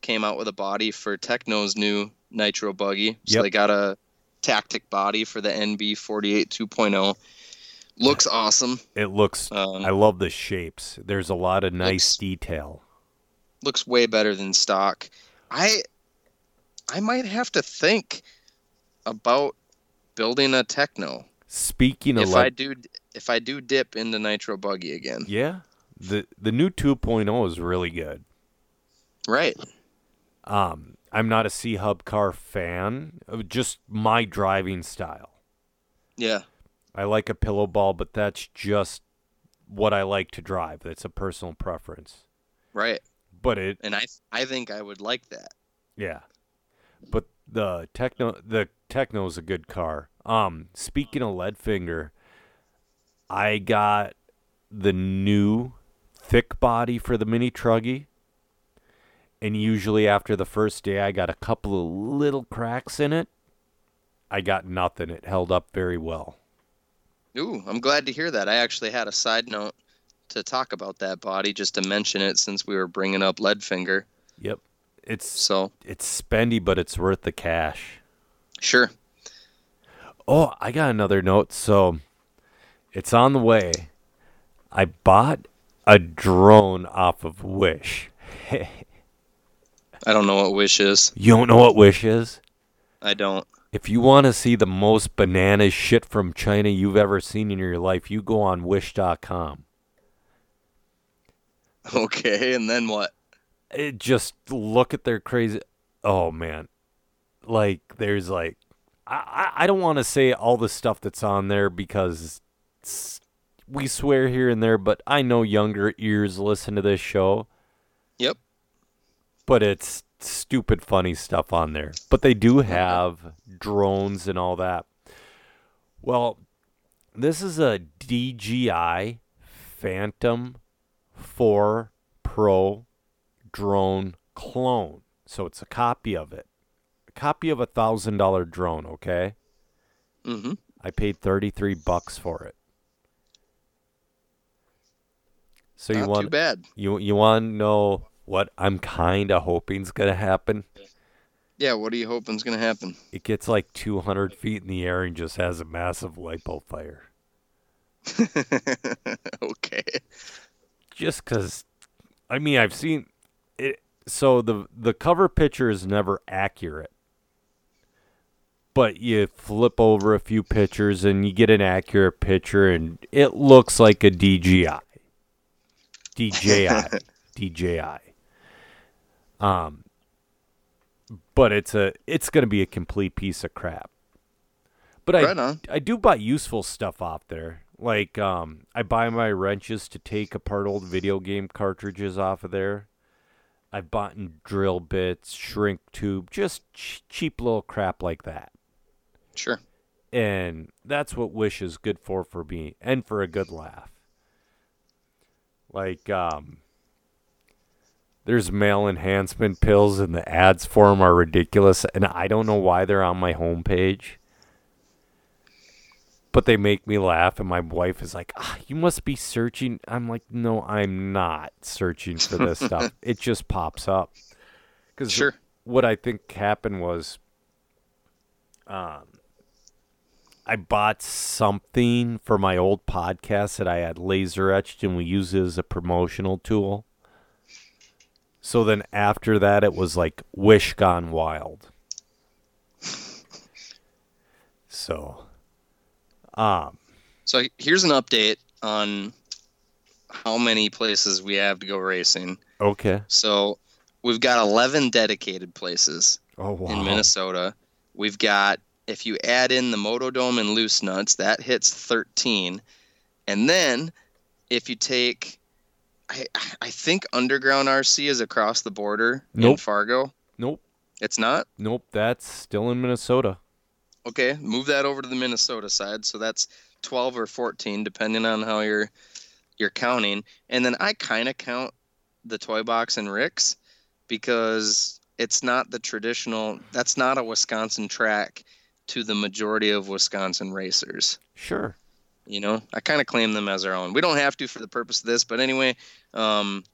came out with a body for Tekno's new nitro buggy. So Yep. they got a tactic body for the NB48 2.0. Looks awesome. it looks Um, I love the shapes. There's a lot of nice Looks- detail. looks way better than stock. I I might have to think about building a Techno Speaking of if I do if I do dip into nitro buggy again. Yeah. The the new 2.0 is really good. Right. Um I'm not a C Hub car fan, just my driving style. Yeah. I like a pillow ball, but that's just what I like to drive. That's a personal preference. Right. But it And I I think I would like that. Yeah. But the Tekno the Tekno is a good car. Um speaking of Leadfinger, I got the new thick body for the mini truggy. And usually after the first day I got a couple of little cracks in it. I got nothing. It held up very well. Ooh, I'm glad to hear that. I actually had a side note to talk about that body just to mention it since we were bringing up Leadfinger. Yep. It's So, it's spendy but it's worth the cash. sure. Oh, I got another note. So it's on the way. I bought a drone off of Wish. I don't know what Wish is. you don't know what Wish is? I don't. If you want to see the most bananas shit from China you've ever seen in your life, you go on wish.com. Okay, and then what? It just look at their crazy. Oh man, like there's like, I I, I don't want to say all the stuff that's on there because we swear here and there, but I know younger ears listen to this show. Yep. but it's stupid funny stuff on there. But they do have drones and all that. Well, this is a DJI Phantom 4 Pro drone clone. So it's a copy of it. A copy of a thousand dollar drone, okay? Mm-hmm. I paid thirty three bucks for it. So you want too bad. you you want to know what I'm kind of hoping's gonna happen? Yeah, what are you hoping's gonna happen? It gets like 200 feet in the air and just has a massive lipo fire. okay. Just 'cause I mean, I've seen it. So the the cover picture is never accurate, but you flip over a few pictures and you get an accurate picture, and it looks like a DJI, DJI, DJI. Um, but it's a it's gonna be a complete piece of crap. But I on. I do buy useful stuff off there. Like um, I buy my wrenches to take apart old video game cartridges off of there. I've bought in drill bits, shrink tube, just ch- cheap little crap like that. Sure. And that's what Wish is good for for me and for a good laugh. Like um there's male enhancement pills and the ads for them are ridiculous and I don't know why they're on my homepage. But they make me laugh and my wife is like, ah, "You must be searching." I'm like, "No, I'm not searching for this stuff. It just pops up." Cuz Sure. what I think happened was um I bought something for my old podcast that I had laser etched and we used it as a promotional tool. So then after that it was like Wish gone wild. So um So here's an update on how many places we have to go racing. okay. So we've got 11 dedicated places Oh wow. in Minnesota. We've got if you add in the Motodome and loose nuts, that hits 13. And then if you take, I, I think Underground RC is across the border in Nope. Fargo. Nope. It's not? Nope. That's still in Minnesota. Okay, move that over to the Minnesota side. So that's 12 or 14, depending on how you're you're counting. And then I kind of count the toy box and Rick's because it's not the traditional. That's not a Wisconsin track to the majority of Wisconsin racers. Sure. You know, I kind of claim them as our own. We don't have to for the purpose of this, but anyway, um,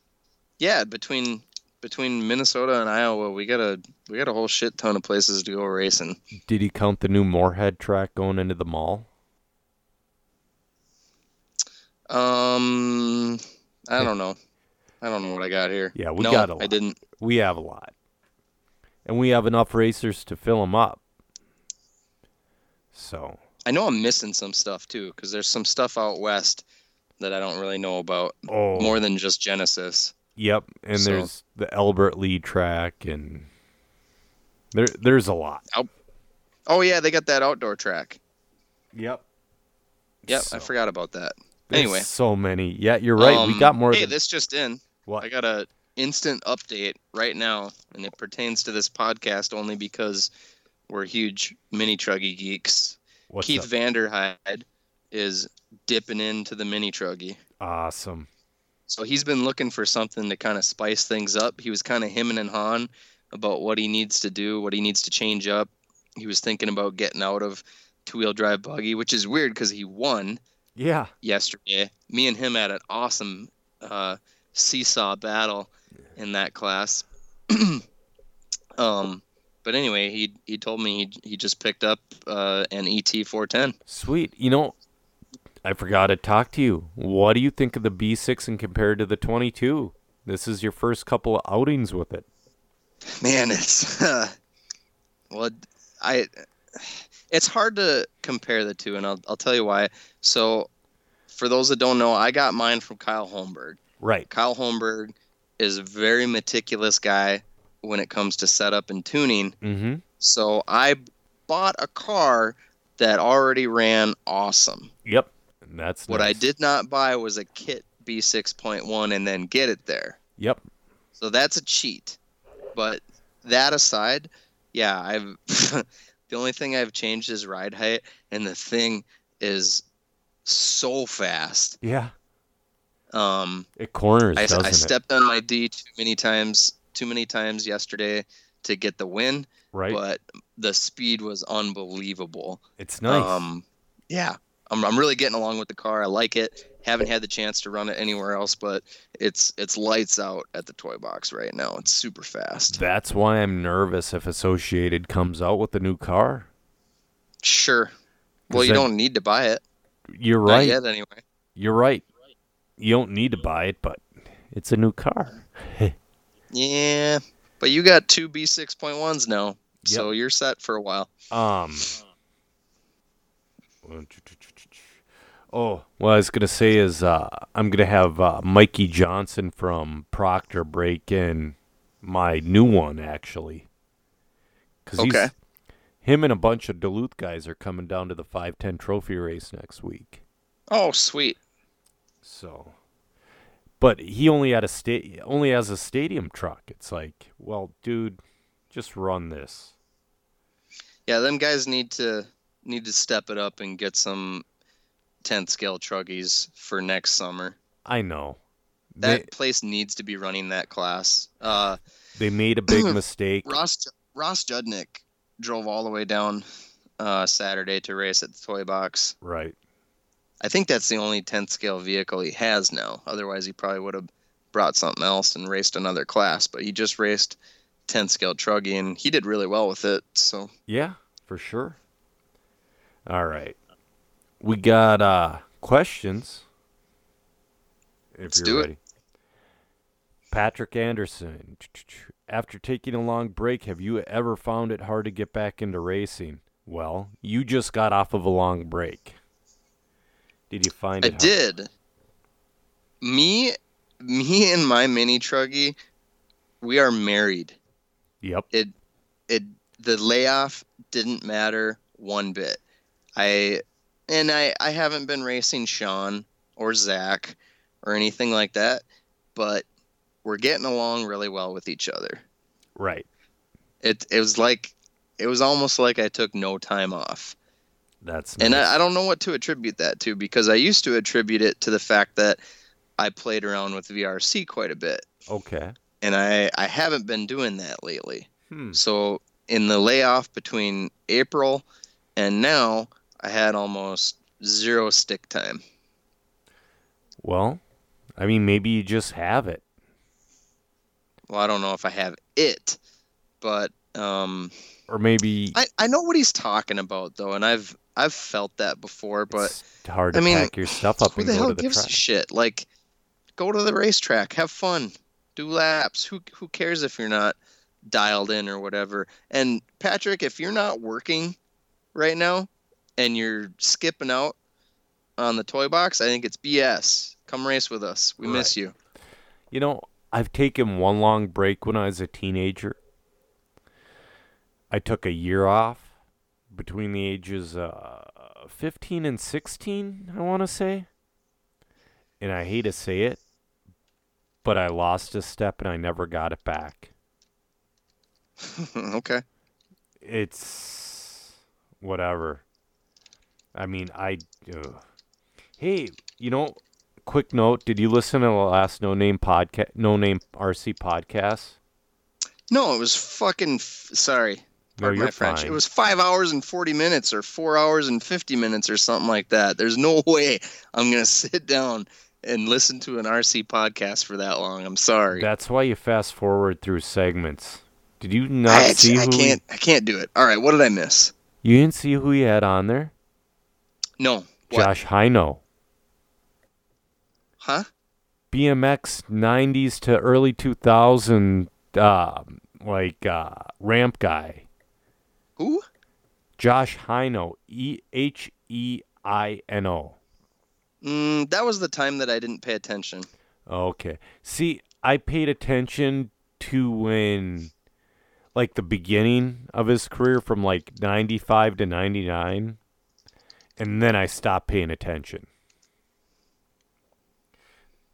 yeah, between between Minnesota and Iowa, we got a we got a whole shit ton of places to go racing. Did he count the new Moorhead track going into the mall? Um, I don't know. I don't know what I got here. Yeah, we no, got a I lot. didn't. We have a lot. And we have enough racers to fill them up. So, I know I'm missing some stuff too, because there's some stuff out west that I don't really know about oh, more than just Genesis. Yep, and So- there's the Albert Lea track, and there there's a lot. Oh yeah, they got that outdoor track. Yep. Yep, So, I forgot about that. Anyway. so many. Yeah, you're right. we Um, got more Hey, than this just in. what? I got a instant update right now, and it pertains to this podcast only because we're huge mini truggy geeks. What's Keith up? Vanderhyde is dipping into the mini truggy. Awesome. So he's been looking for something to kind of spice things up. He was kind of hemming and hawing about what he needs to do, what he needs to change up. He was thinking about getting out of two wheel drive buggy, which is weird because he won Yeah. yesterday. Me and him had an awesome uh, seesaw battle in that class. um, but anyway, he he told me he he just picked up uh, an ET 410. Sweet. You know, I forgot to talk to you. What do you think of the B6 and compared to the 22? This is your first couple of outings with it. Man, it's well, I it's hard to compare the two, and I'll I'll tell you why. So, for those that don't know, I got mine from Kyle Holmberg. Right. Kyle Holmberg is a very meticulous guy when it comes to setup and tuning. Mm-hmm. So I bought a car that already ran awesome. Yep. That's What I did not buy was a kit B6.1 and then get it there. Yep. So that's a cheat. But that aside, yeah, I've the only thing I've changed is ride height and the thing is so fast. Yeah. Um It corners, I, I it? stepped on my D too many times, too many times yesterday to get the win, right. but the speed was unbelievable. it's nice. Um, yeah, I'm, I'm really getting along with the car. I like it. Haven't had the chance to run it anywhere else, but it's it's lights out at the toy box right now. It's super fast. That's why I'm nervous if Associated comes out with a new car. Sure. Well, you don't need to buy it. You're right. yet, anyway. You're right. You don't need to buy it, but it's a new car. Yeah, but you got two B6.1s now, so you're set for a while. Um. Oh, what I was gonna say is uh, I'm gonna have uh, Mikey Johnson from Proctor break in my new one actually. Cause Okay. he's, him and a bunch of Duluth guys are coming down to the 510 trophy race next week. Oh, sweet. So, but he only had a sta- only has a stadium truck. It's like, well, dude, just run this. Yeah, them guys need to need to step it up and get some 10th scale truggies for next summer. I know. That They, place needs to be running that class. Uh, they made a big mistake. Ross Ross Judnick drove all the way down uh, Saturday to race at the toy box. Right. I think that's the only 10th scale vehicle he has now. Otherwise, he probably would have brought something else and raced another class. But he just raced 10th scale truggy, and he did really well with it. So Yeah, for sure. All right. We got uh questions. If Let's you're do it. ready. Patrick Anderson. After taking a long break, have you ever found it hard to get back into racing? Well, you just got off of a long break. Did you find I it hard? did. Me, me and my mini truggy, we are married. Yep. It, it, the layoff didn't matter one bit. I and I I haven't been racing Sean or Zach or anything like that, but we're getting along really well with each other. Right. It it was like it was almost like I took no time off. That's And. I, I don't know what to attribute that to because I used to attribute it to the fact that I played around with VRC quite a bit. okay. And I, I haven't been doing that lately. Hmm. So in the layoff between April and now, I had almost zero stick time. Well, I mean, maybe you just have it. Well, I don't know if I have it, but um, Or maybe I, I know what he's talking about though, and I've I've felt that before. But it's hard to I mean, pack your stuff up who and the go hell to the gives track. a shit? Like, go to the racetrack, have fun, do laps. Who who cares if you're not dialed in or whatever? And Patrick, if you're not working right now and you're skipping out on the toy box, I think it's BS. Come race with us. We miss you. You know, I've taken one long break when I was a teenager. I took a year off between the ages uh, 15 and 16, I want to say. And I hate to say it, but I lost a step and I never got it back. okay. It's whatever. I mean, I. Hey, you know, quick note: Did you listen to the last No Name podcast, No Name RC podcast? No, it was fucking. F- sorry. No, you're my French. fine. It was five hours and 40 minutes or four hours and 50 minutes or something like that. There's no way I'm going to sit down and listen to an RC podcast for that long. I'm sorry. That's why you fast forward through segments. Did you I, not see actually, I who? can't. I can't do it. All right. What did I miss? You didn't see who he had on there? No. What? Josh Hino, Huh? BMX '90s to early 2000, uh, like uh, ramp guy. Who? Josh Hino, E H E I N O. Mm, that was the time that I didn't pay attention. Okay. See, I paid attention to when, like, the beginning of his career from like 95 to 99, and then I stopped paying attention.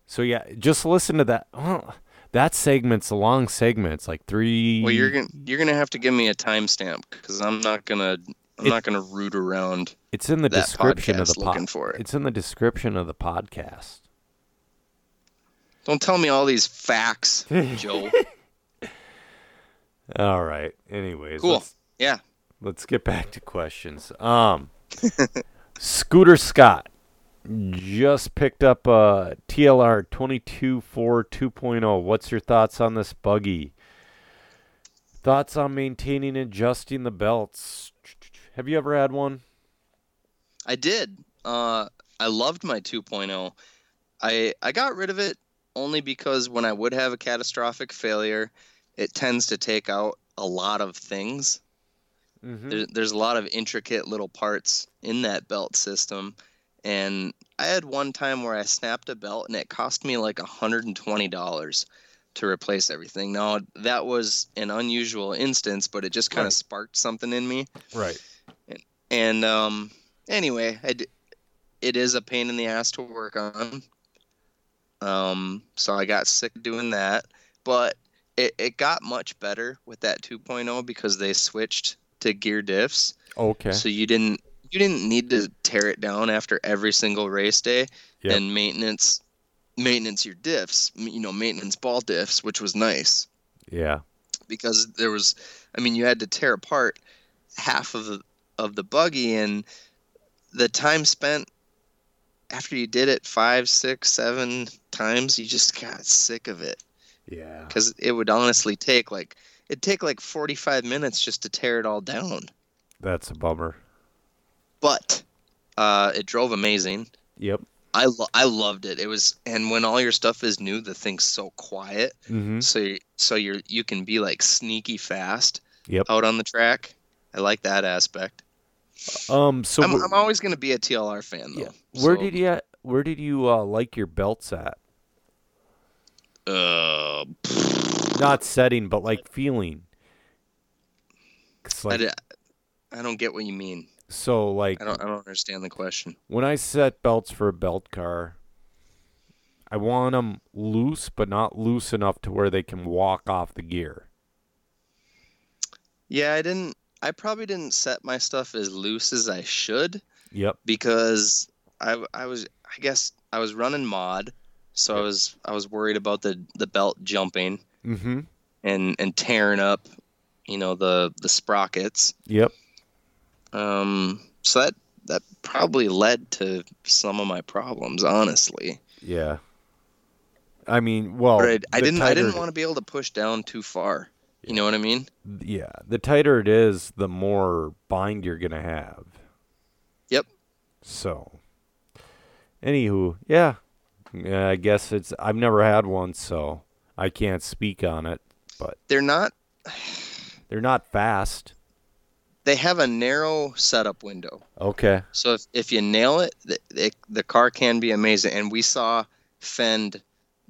So, yeah, just listen to that. Well, that segment's a long segment. It's like three. Well, you're gonna you're gonna have to give me a timestamp because I'm not gonna I'm It- not gonna root around It's in the description of the podcast looking for it. It's in the description of the podcast. Don't tell me all these facts, Joe. All right. Anyways, Cool. let's- Yeah. let's get back to questions. Um, Scooter Scott just picked up a TLR 22.4 2.0. oh. What's your thoughts on this buggy? Thoughts on maintaining and adjusting the belts? Have you ever had one? I did. Uh, I loved my 2.0. I I got rid of it only because when I would have a catastrophic failure, it tends to take out a lot of things. Mm-hmm. There, there's a lot of intricate little parts in that belt system, and I had one time where I snapped a belt and it cost me like $120 to replace everything. Now that was an unusual instance, but it just kind of Right. sparked something in me. Right. And um, anyway, I d- it is a pain in the ass to work on. Um, so I got sick doing that, but it, it got much better with that 2.0 because they switched to gear diffs. Okay. So you didn't you didn't need to tear it down after every single race day Yep. and maintenance maintenance your diffs, you know, maintenance ball diffs, which was nice Yeah. because there was I mean you had to tear apart half of the of the buggy and the time spent after you did it five, six, seven times, you just got sick of it Yeah. because it would honestly take like it'd take like 45 minutes just to tear it all down. That's a bummer. But uh, it drove amazing. Yep. I lo- I loved it. It was and when all your stuff is new, the thing's so quiet. Mm-hmm. So you, so you're you can be like sneaky fast Yep. out on the track. I like that aspect. Um. So I'm, I'm always gonna be a TLR fan though. yeah. Where So, did you Where did you uh, like your belts at? Uh, Not setting, but like feeling. It's I, I don't get what you mean. So like I don't. I don't understand the question. when I set belts for a belt car, I want them loose, but not loose enough to where they can walk off the gear. Yeah, I didn't. I probably didn't set my stuff as loose as I should Yep. because I I was I guess I was running mod, so I was I was worried about the the belt jumping Mm-hmm. and and tearing up, you know the the sprockets. Yep. Um, so that that probably led to some of my problems, honestly. Yeah. I mean, well, I, I didn't I didn't want to be able to push down too far. You know what I mean? Yeah, the tighter it is, the more bind you're gonna have. Yep. So, anywho, yeah, yeah, I guess it's. I've never had one, so I can't speak on it. But they're not. They're not fast. They have a narrow setup window. Okay. So if, if you nail it the, the, the car can be amazing. And we saw Fend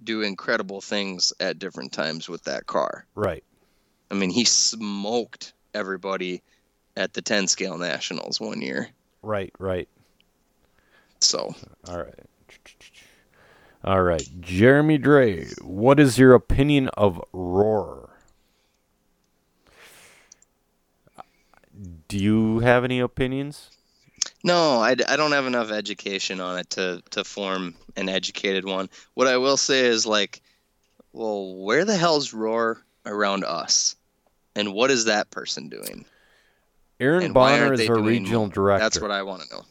do incredible things at different times with that car. Right. I mean, he smoked everybody at the 10 scale nationals one year. Right. Right. So All right. All right. Jeremy Dre, what is your opinion of Roar? Do you have any opinions? no, I, I don't have enough education on it to, to form an educated one. What I will say is like, well, where the hell's Roar around us? And what is that person doing? Aaron And Bonner is our regional more? director. That's what I want to know.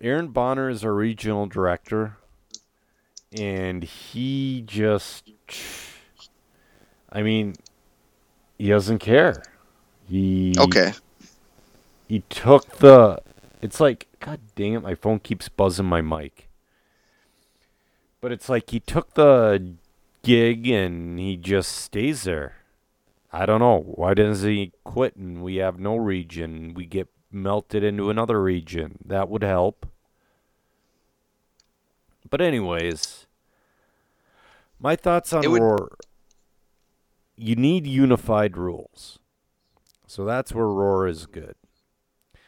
Aaron Bonner is our regional director, and he just, I mean, he doesn't care. He Okay. He took the. It's like God dang it, my phone keeps buzzing my mic. But it's like he took the gig and he just stays there. I don't know. Why doesn't he quit and we have no region? We get melted into another region. That would help. But anyways, my thoughts on would- Roar. You need unified rules. So that's where Roar is good.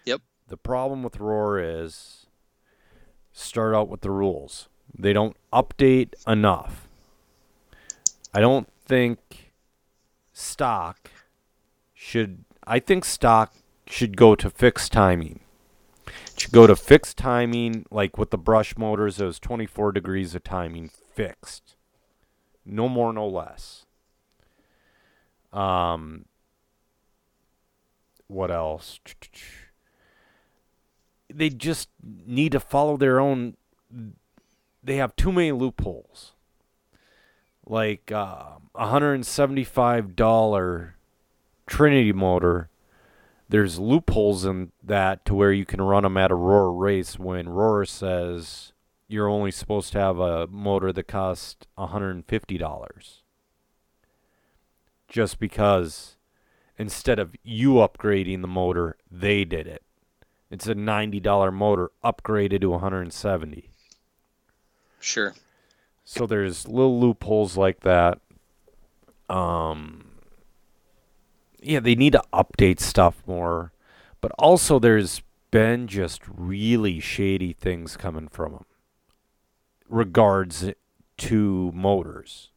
Yep. The problem with Roar is start out with the rules. They don't update enough. I don't think stock should I think stock should go to fixed timing. Go to fixed timing like with the brush motors it was 24 degrees of timing fixed. No more no less. Um what else? They just need to follow their own they have too many loopholes. Like uh, a seventy-five dollar Trinity motor. There's loopholes in that to where you can run them at a Roar race when Roar says you're only supposed to have a motor that costs hundred and fifty dollars. Just because instead of you upgrading the motor, they did it. It's a ninety dollar motor upgraded to 170. Sure. So there's little loopholes like that. Um, yeah, they need to update stuff more, but also there's been just really shady things coming from them. Regards to motors,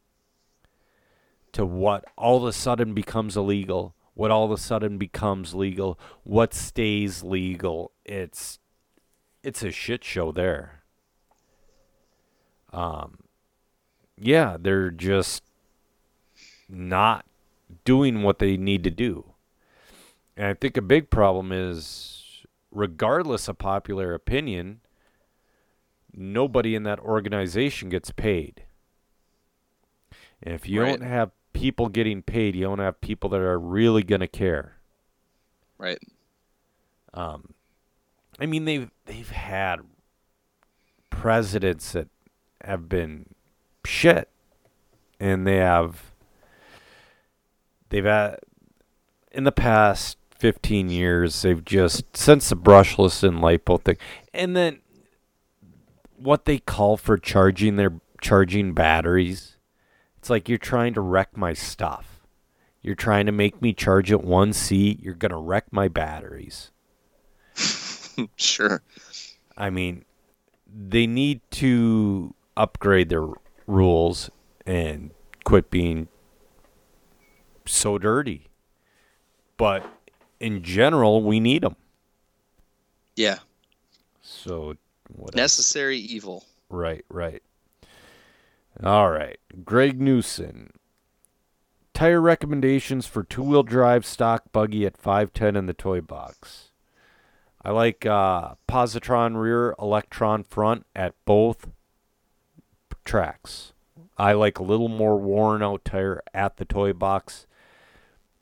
to what all of a sudden becomes illegal, what all of a sudden becomes legal, what stays legal. It's it's a shit show there. Um, yeah, they're just not doing what they need to do. And I think a big problem is, regardless of popular opinion, nobody in that organization gets paid. And if you Right. don't have people getting paid, you don't have people that are really going to care. Right. Um, I mean, they've they've had presidents that have been shit, and they have they've had in the past fifteen years they've just since the brushless and lipo thing, and then what they call for charging their charging batteries. It's like you're trying to wreck my stuff. You're trying to make me charge at one C. You're gonna wreck my batteries. sure. I mean, they need to upgrade their rules and quit being so dirty. But in general, we need them. Yeah. So what else? Necessary evil. Right, right. All right. Greg Newson. Tire recommendations for two wheel drive stock buggy at 510 in the toy box. I like uh, positron rear, electron front at both tracks. I like a little more worn out tire at the toy box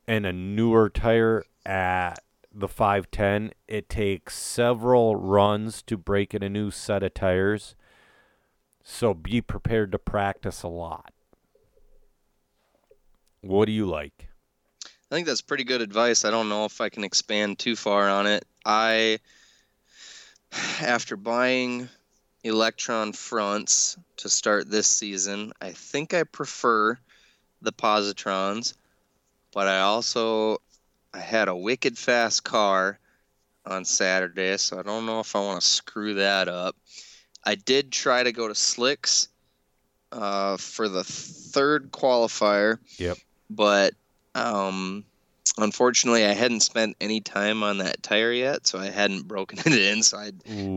and a newer tire at the 510. It takes several runs to break in a new set of tires. So be prepared to practice a lot. What do you like? I think that's pretty good advice. I don't know if I can expand too far on it. I, after buying Electron fronts to start this season, I think I prefer the Positrons, but I also I had a wicked fast car on Saturday, so I don't know if I want to screw that up. I did try to go to Slicks uh, for the third qualifier. Yep. But um, unfortunately, I hadn't spent any time on that tire yet, so I hadn't broken it in. So I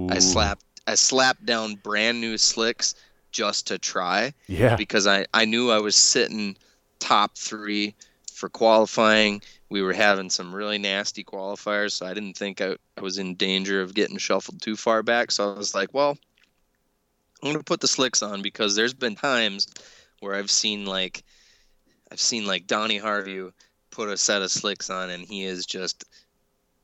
I slapped I slapped down brand new slicks just to try Yeah. because I I knew I was sitting top three for qualifying. We were having some really nasty qualifiers, so I didn't think I, I was in danger of getting shuffled too far back. So I was like, well, I'm gonna put the slicks on because there's been times where I've seen like I've seen like Donnie Harvey put a set of slicks on and he is just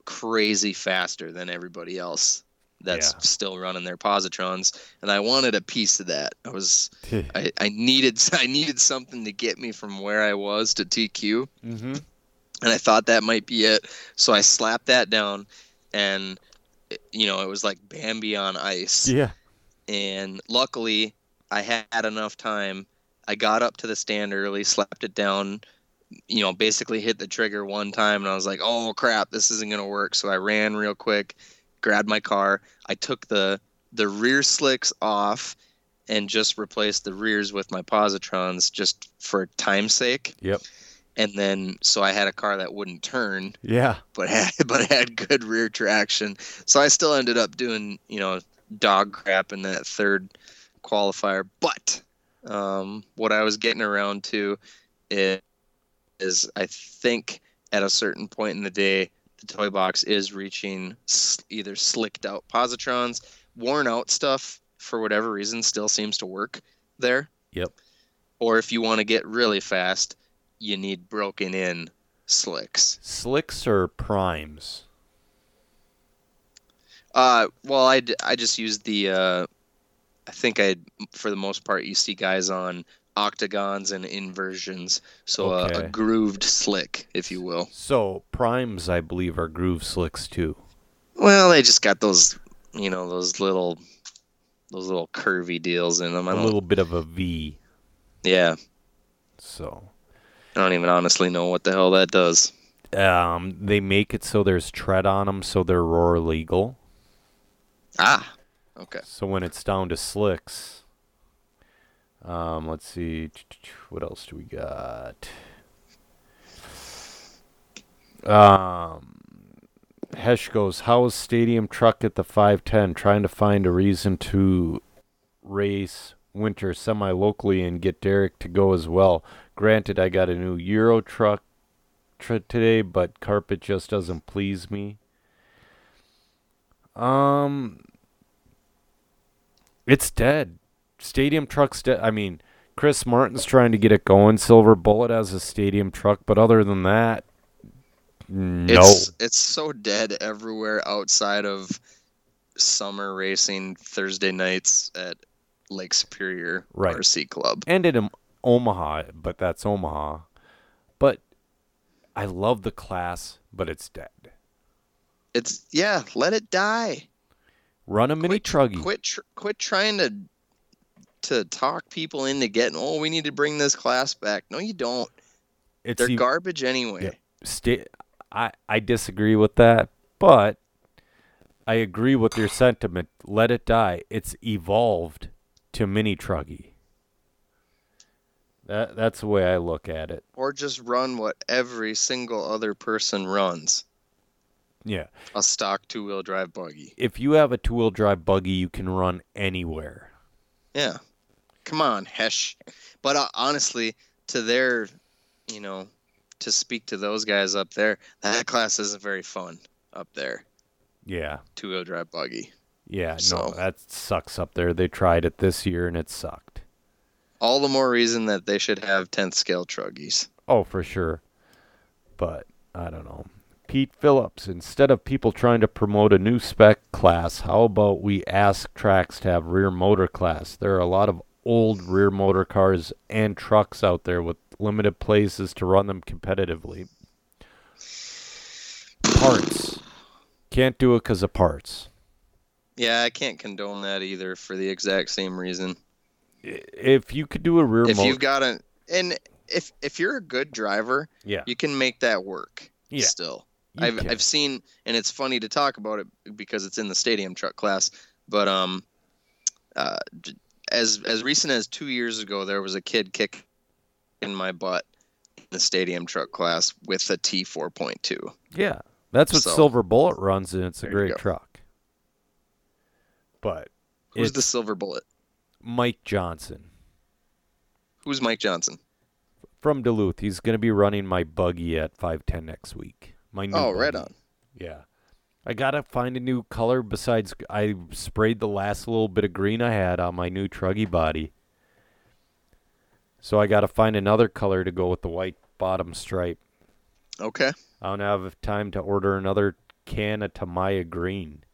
crazy faster than everybody else that's Yeah. still running their positrons and I wanted a piece of that. I was I, I needed I needed something to get me from where I was to TQ mm-hmm. and I thought that might be it. So I slapped that down and you know, it was like Bambi on ice Yeah. and luckily I had enough time. I got up to the stand early, slapped it down, you know, basically hit the trigger one time, and I was like, "Oh crap, this isn't gonna work." So I ran real quick, grabbed my car. I took the the rear slicks off and just replaced the rears with my positrons just for time's sake. Yep. And then so I had a car that wouldn't turn Yeah. but had but had good rear traction. So I still ended up doing you know dog crap in that third qualifier. But um, what I was getting around to is, is I think at a certain point in the day the toy box is reaching either slicked out positrons, worn out stuff for whatever reason still seems to work there. Yep. Or if you want to get really fast, you need broken in slicks. Slicks or primes? Uh, well, I I just used the. Uh, I think I, for the most part, you see guys on octagons and inversions, so uh, a Okay. grooved slick, if you will. So primes, I believe, are groove slicks too. Well, they just got those, you know, those little, those little curvy deals in them. I A little bit of a V. Yeah, So I don't even honestly know what the hell that does. um, they make it so there's tread on them, so they're roar legal. Ah, okay. So when it's down to slicks, um, let's see, what else do we got? Um, Hesh goes, "How is Stadium Truck at the 510? Trying to find a reason to race winter semi locally and get Derek to go as well. Granted, I got a new Euro truck tr- today, but carpet just doesn't please me." Um, it's dead. Stadium truck's dead. I mean, Chris Martin's trying to get it going. Silver Bullet has a stadium truck, but other than that, no. It's it's so dead everywhere outside of summer racing Thursday nights at Lake Superior Right. RC Club. and in Om- Omaha, but that's Omaha. But I love the class, but it's dead. It's yeah, let it die. Run a mini Quit- truggy. Quit tr- quit trying to to talk people into getting. Oh, we need to bring this class back. No, you don't. It's They're garbage anyway. Yeah. I I disagree with that, but I agree with your sentiment. Let it die. It's evolved to mini truggy. That that's the way I look at it. Or just run what every single other person runs. Yeah. A stock two wheel drive buggy. If you have a two wheel drive buggy, you can run anywhere. Yeah. Come on, Hesh. But uh, honestly, to their, you know, to speak to those guys up there, that class isn't very fun up there. Yeah. Two wheel drive buggy. Yeah. So- No, that sucks up there. They tried it this year and it sucked. All the more reason that they should have 10th scale truggies. Oh, for sure. But I don't know. Pete Phillips, instead of people trying to promote a new spec class, how about we ask tracks to have rear motor class? There are a lot of old rear motor cars and trucks out there with limited places to run them competitively. Parts. Can't do it because of parts. Yeah, I can't condone that either for the exact same reason. If you could do a rear If motor. you've got a and if if you're a good driver, yeah. you can make that work. Yeah. Still. you I've can. I've seen, and it's funny to talk about it because it's in the stadium truck class. But um, uh, as as recent as two years ago, there was a kid kicking in my butt in the stadium truck class with a T four point two. Yeah, that's what So- Silver Bullet runs, and it's a great truck. But Who's the silver bullet? Mike Johnson Who's Mike Johnson? from Duluth. He's going to be running my buggy at 510 next week. My new Oh, right on. Yeah. I got to find a new color besides I sprayed the last little bit of green I had on my new truggy body. So I got to find another color to go with the white bottom stripe. Okay. I don't have time to order another can of Tamiya green.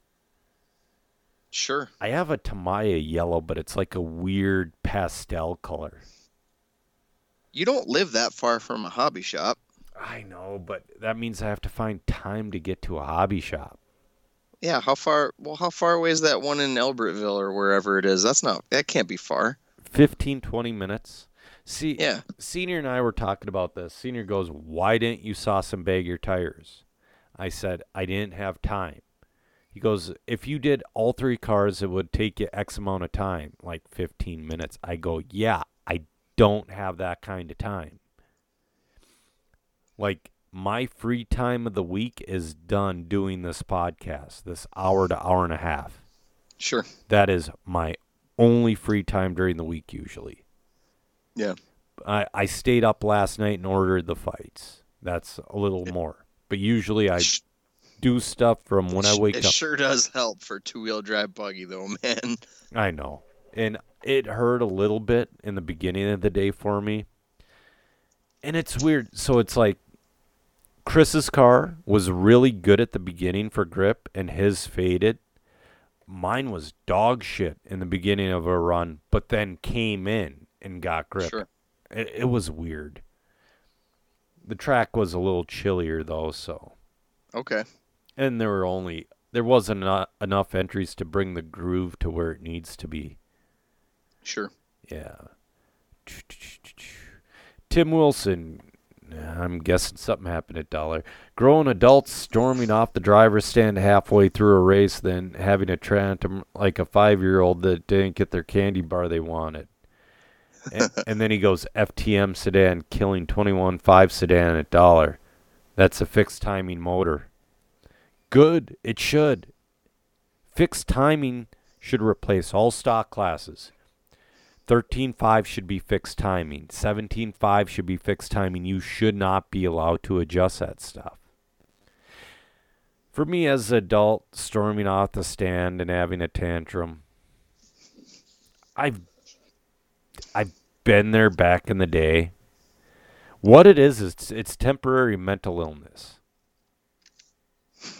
Sure. I have a Tamiya yellow, but it's like a weird pastel color. You don't live that far from a hobby shop. I know, but that means I have to find time to get to a hobby shop. Yeah. How far? Well, how far away is that one in Albertville or wherever it is? That's not. That can't be far. 15, 20 minutes. See, Yeah. Senior and I were talking about this. Senior goes, Why didn't you sauce and bag your tires? I said, I didn't have time. He goes, If you did all three cars, it would take you X amount of time, like 15 minutes. I go, Yeah, I don't have that kind of time. Like, my free time of the week is done doing this podcast, this hour to hour and a half. Sure. That is my only free time during the week, usually. Yeah. I, I stayed up last night and ordered the fights. That's a little more. But usually I do stuff from when I wake it up. sure does help for two wheel drive buggy though, man. I know. And it hurt a little bit in the beginning of the day for me. And it's weird. So it's like Chris's car was really good at the beginning for grip and his faded. Mine was dog shit in the beginning of a run, but then came in and got grip. Sure. It, it was weird. The track was a little chillier though, so Okay. and there were only there wasn't eno- enough entries to bring the groove to where it needs to be. Sure. Yeah. Tim Wilson. I'm guessing something happened at Dollar. Grown adults storming off the driver's stand halfway through a race, then having a tantrum like a five year old that didn't get their candy bar they wanted. And, and then he goes FTM sedan killing 21.5 sedan at Dollar. That's a fixed timing motor. Good. It should. Fixed timing should replace all stock classes. 13.5 should be fixed timing. 17.5 should be fixed timing. You should not be allowed to adjust that stuff. For me as an adult, storming off the stand and having a tantrum, I've I've been there back in the day. What it is is it's, it's temporary mental illness.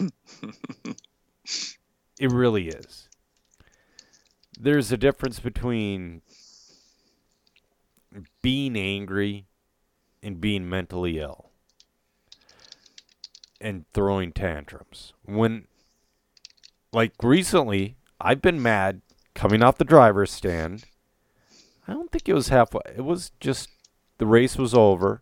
it really is. There's a difference between being angry and being mentally ill and throwing tantrums. When, like recently, I've been mad coming off the driver's stand. I don't think it was halfway. It was just the race was over,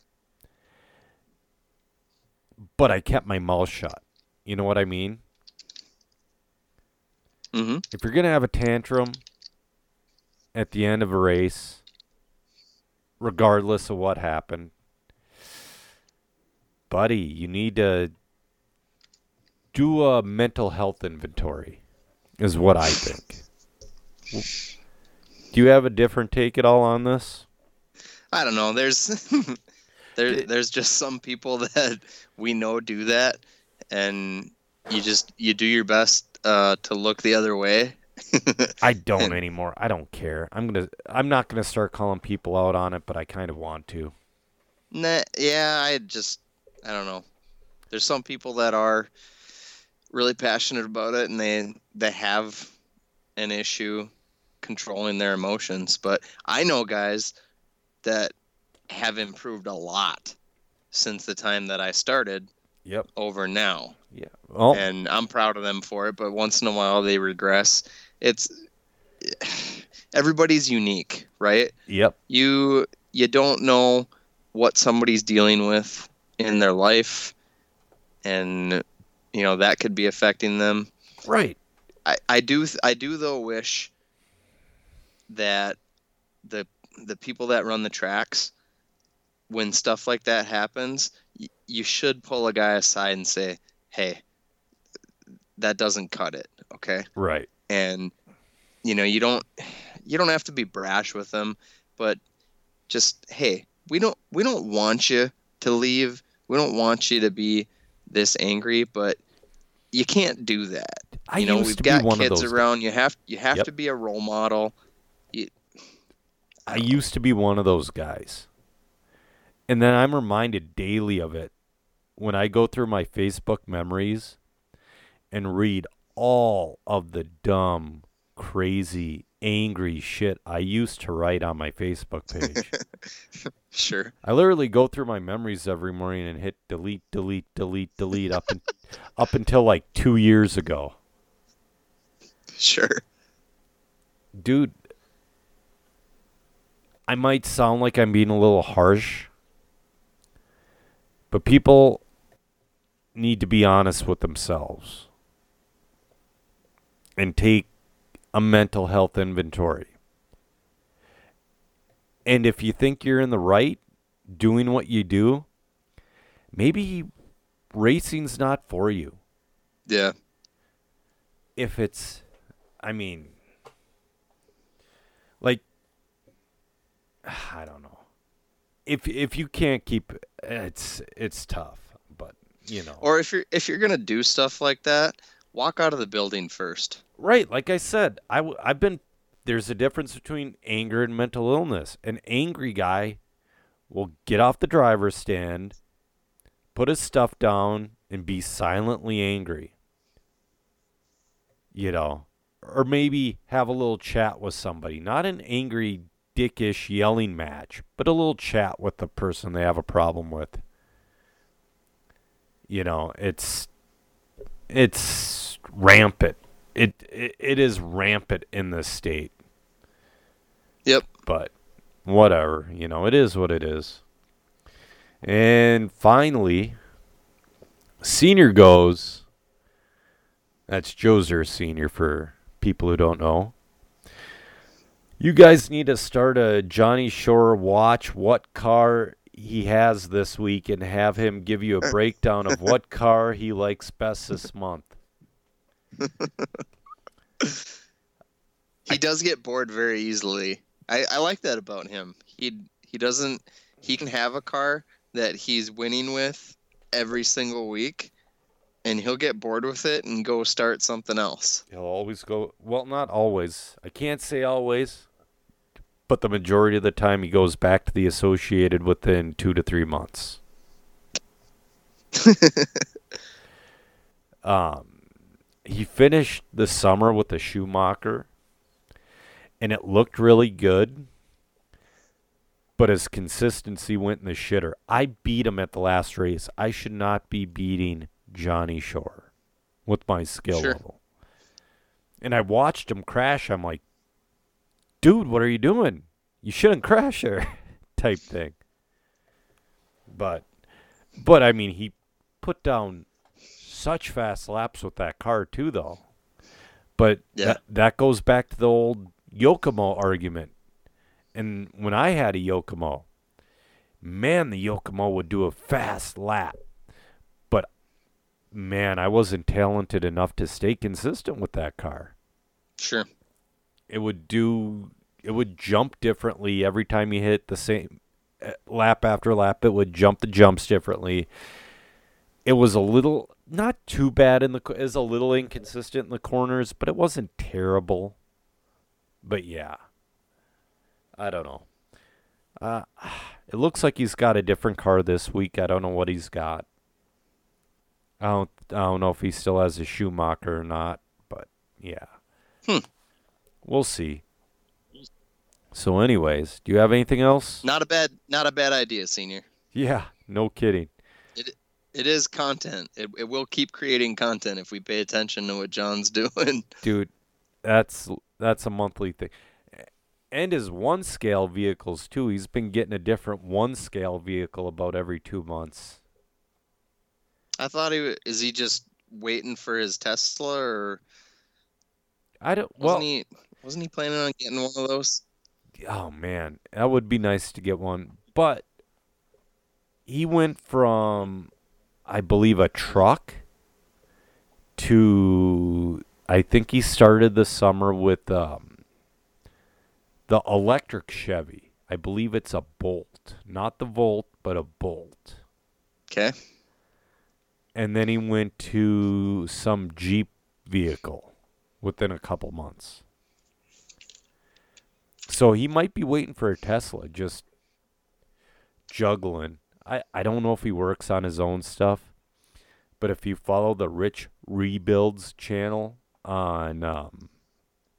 but I kept my mouth shut. You know what I mean? Mm-hmm. If you're gonna have a tantrum at the end of a race, regardless of what happened, buddy, you need to do a mental health inventory. Is what I think. Do you have a different take at all on this? I don't know. There's there there's just some people that we know do that, and you just you do your best uh, to look the other way. I don't anymore. I don't care. I'm gonna. I'm not gonna start calling people out on it, but I kind of want to. Nah, yeah, I just I don't know. There's some people that are really passionate about it, and they they have an issue controlling their emotions. But I know guys that have improved a lot since the time that I started Yep. over now. Yeah. Well, and I'm proud of them for it. But once in a while, they regress. It's everybody's unique, right? yep. You you don't know what somebody's dealing with in their life, and you know that could be affecting them. Right. I, I do I do though wish that the the people that run the tracks when stuff like that happens y- you should pull a guy aside and say hey that doesn't cut it okay Right. And you know you don't you don't have to be brash with them but just hey we don't we don't want you to leave we don't want you to be this angry but you can't do that I you know used we've to got be one kids around you have you have Yep. to be a role model I used to be one of those guys. And then I'm reminded daily of it when I go through my Facebook memories and read all of the dumb, crazy, angry shit I used to write on my Facebook page. sure I literally go through my memories every morning and hit delete, delete, delete, delete up and, up until like 2 years ago. sure dude i might sound like i'm being a little harsh but people need to be honest with themselves and take a mental health inventory and if you think you're in the right doing what you do maybe racing's not for you yeah if it's I mean like I don't know. If if you can't keep it's it's tough, but you know. or if you're if you're gonna do stuff like that walk out of the building first right, like I said, I w- I've been there's a difference between anger and mental illness. An angry guy will get off the driver's stand, put his stuff down and be silently angry. you know, or maybe have a little chat with somebody, not an angry, dickish yelling match, but a little chat with the person they have a problem with. You know, it's it's rampant. It it, it is rampant in this state. Yep. But whatever, you know, it is what it is. And finally, senior goes. That's Joser Senior for people who don't know. You guys need to start a Johnny Shore watch what car he has this week and have him give you a breakdown of what car he likes best this month. He does get bored very easily I, I like that about him he he doesn't he can have a car that he's winning with every single week and he'll get bored with it and go start something else He'll always go, well, not always. I can't say always, but the majority of the time he goes back to the Associated within two to three months. um, he finished the summer with the Schumacher, and it looked really good. But his consistency went in the shitter. I beat him at the last race. I should not be beating Johnny Shore with my skill Sure. level. And I watched him crash. I'm like, dude, what are you doing? You shouldn't crash here, type thing. But, but I mean, he put down such fast laps with that car too, though. But Yeah. that, that goes back to the old Yokomo argument. And when I had a Yokomo, man, the Yokomo would do a fast lap. But man, I wasn't talented enough to stay consistent with that car. Sure. It would do it would jump differently every time you hit the same uh, lap after lap. It would jump the jumps differently. It was a little not too bad in the is a little inconsistent in the corners, but it wasn't terrible. But yeah, I don't know. Uh, it looks like he's got a different car this week. I don't know what he's got. I don't. I don't know if he still has a Schumacher or not. But yeah, Hmm. we'll see. So, anyways, do you have anything else? Not a bad not a bad idea, senior. Yeah, no kidding. It is content. It, it will keep creating content if we pay attention to what John's doing. dude that's that's a monthly thing and his one scale vehicles too he's been getting a different one scale vehicle about every two months I thought he is he just waiting for his Tesla or i don't wasn't well he wasn't he planning on getting one of those? oh man that would be nice to get one but he went from i believe a truck to i think he started the summer with um, the electric chevy i believe it's a bolt not the volt but a bolt Okay. and then he went to some Jeep vehicle within a couple months. So he might be waiting for a Tesla, just juggling. I, I don't know if he works on his own stuff, but if you follow the Rich Rebuilds channel on um,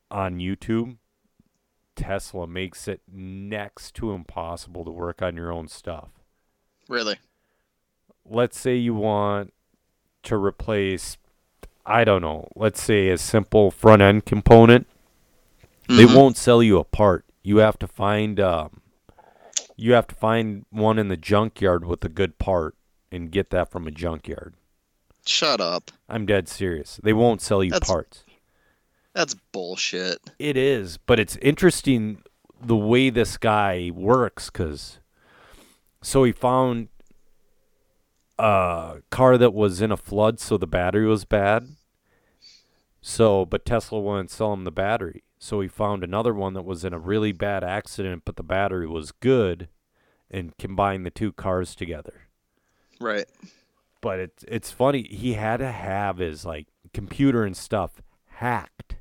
on YouTube, Tesla makes it next to impossible to work on your own stuff Really? let's say you want to replace I don't know, let's say a simple front end component, they Mhm. won't sell you a part. You have to find um you have to find one in the junkyard with a good part and get that from a junkyard. Shut up. I'm dead serious. They won't sell you That's- parts. That's bullshit. It is, but it's interesting the way this guy works cuz so he found a car that was in a flood so the battery was bad. So, but Tesla wouldn't sell him the battery. So he found another one that was in a really bad accident but the battery was good and combined the two cars together. Right. But it's it's funny. He had to have his like computer and stuff hacked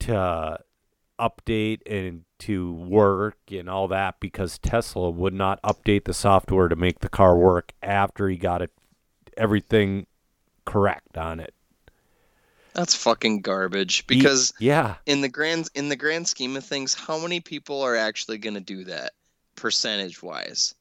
to update and to work and all that because Tesla would not update the software to make the car work after he got it everything correct on it. That's fucking garbage. Because yeah, in the grand in the grand scheme of things, how many people are actually going to do that percentage wise?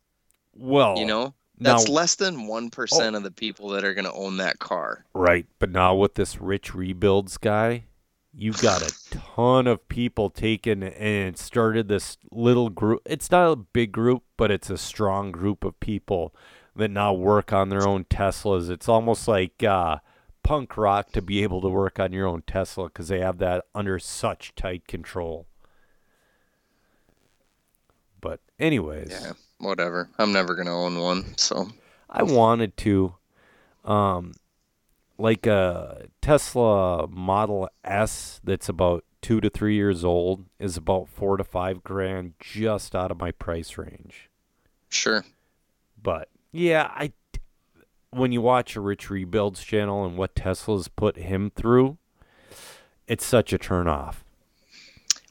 well, You know, now that's less than one of the people that are going to own that car. right, but now with this rich rebuilds guy, you've got a ton of people taken and started this little group. It's not a big group, but it's a strong group of people that now work on their own Teslas. It's almost like uh, punk rock to be able to work on your own Tesla because they have that under such tight control. But anyways, Yeah, whatever. I'm never going to own one, so I wanted to, um, like a Tesla Model S that's about two to three years old is about four to five grand, just out of my price range. sure. But yeah, I when you watch a Rich Rebuilds channel and what Tesla's put him through, it's such a turn off.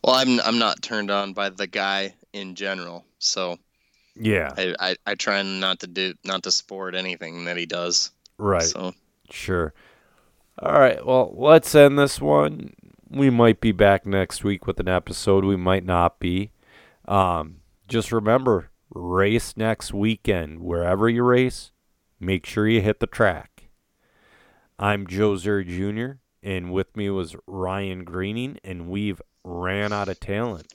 Well, I'm I'm not turned on by the guy in general, so Yeah, I, I, I try not to do not to support anything that he does. right. So Sure. All right. Well, let's end this one. We might be back next week with an episode. We might not be. Um, just remember, race next weekend. Wherever you race, make sure you hit the track. I'm Joe Zer Jr., and with me was Ryan Greening, and we've ran out of talent.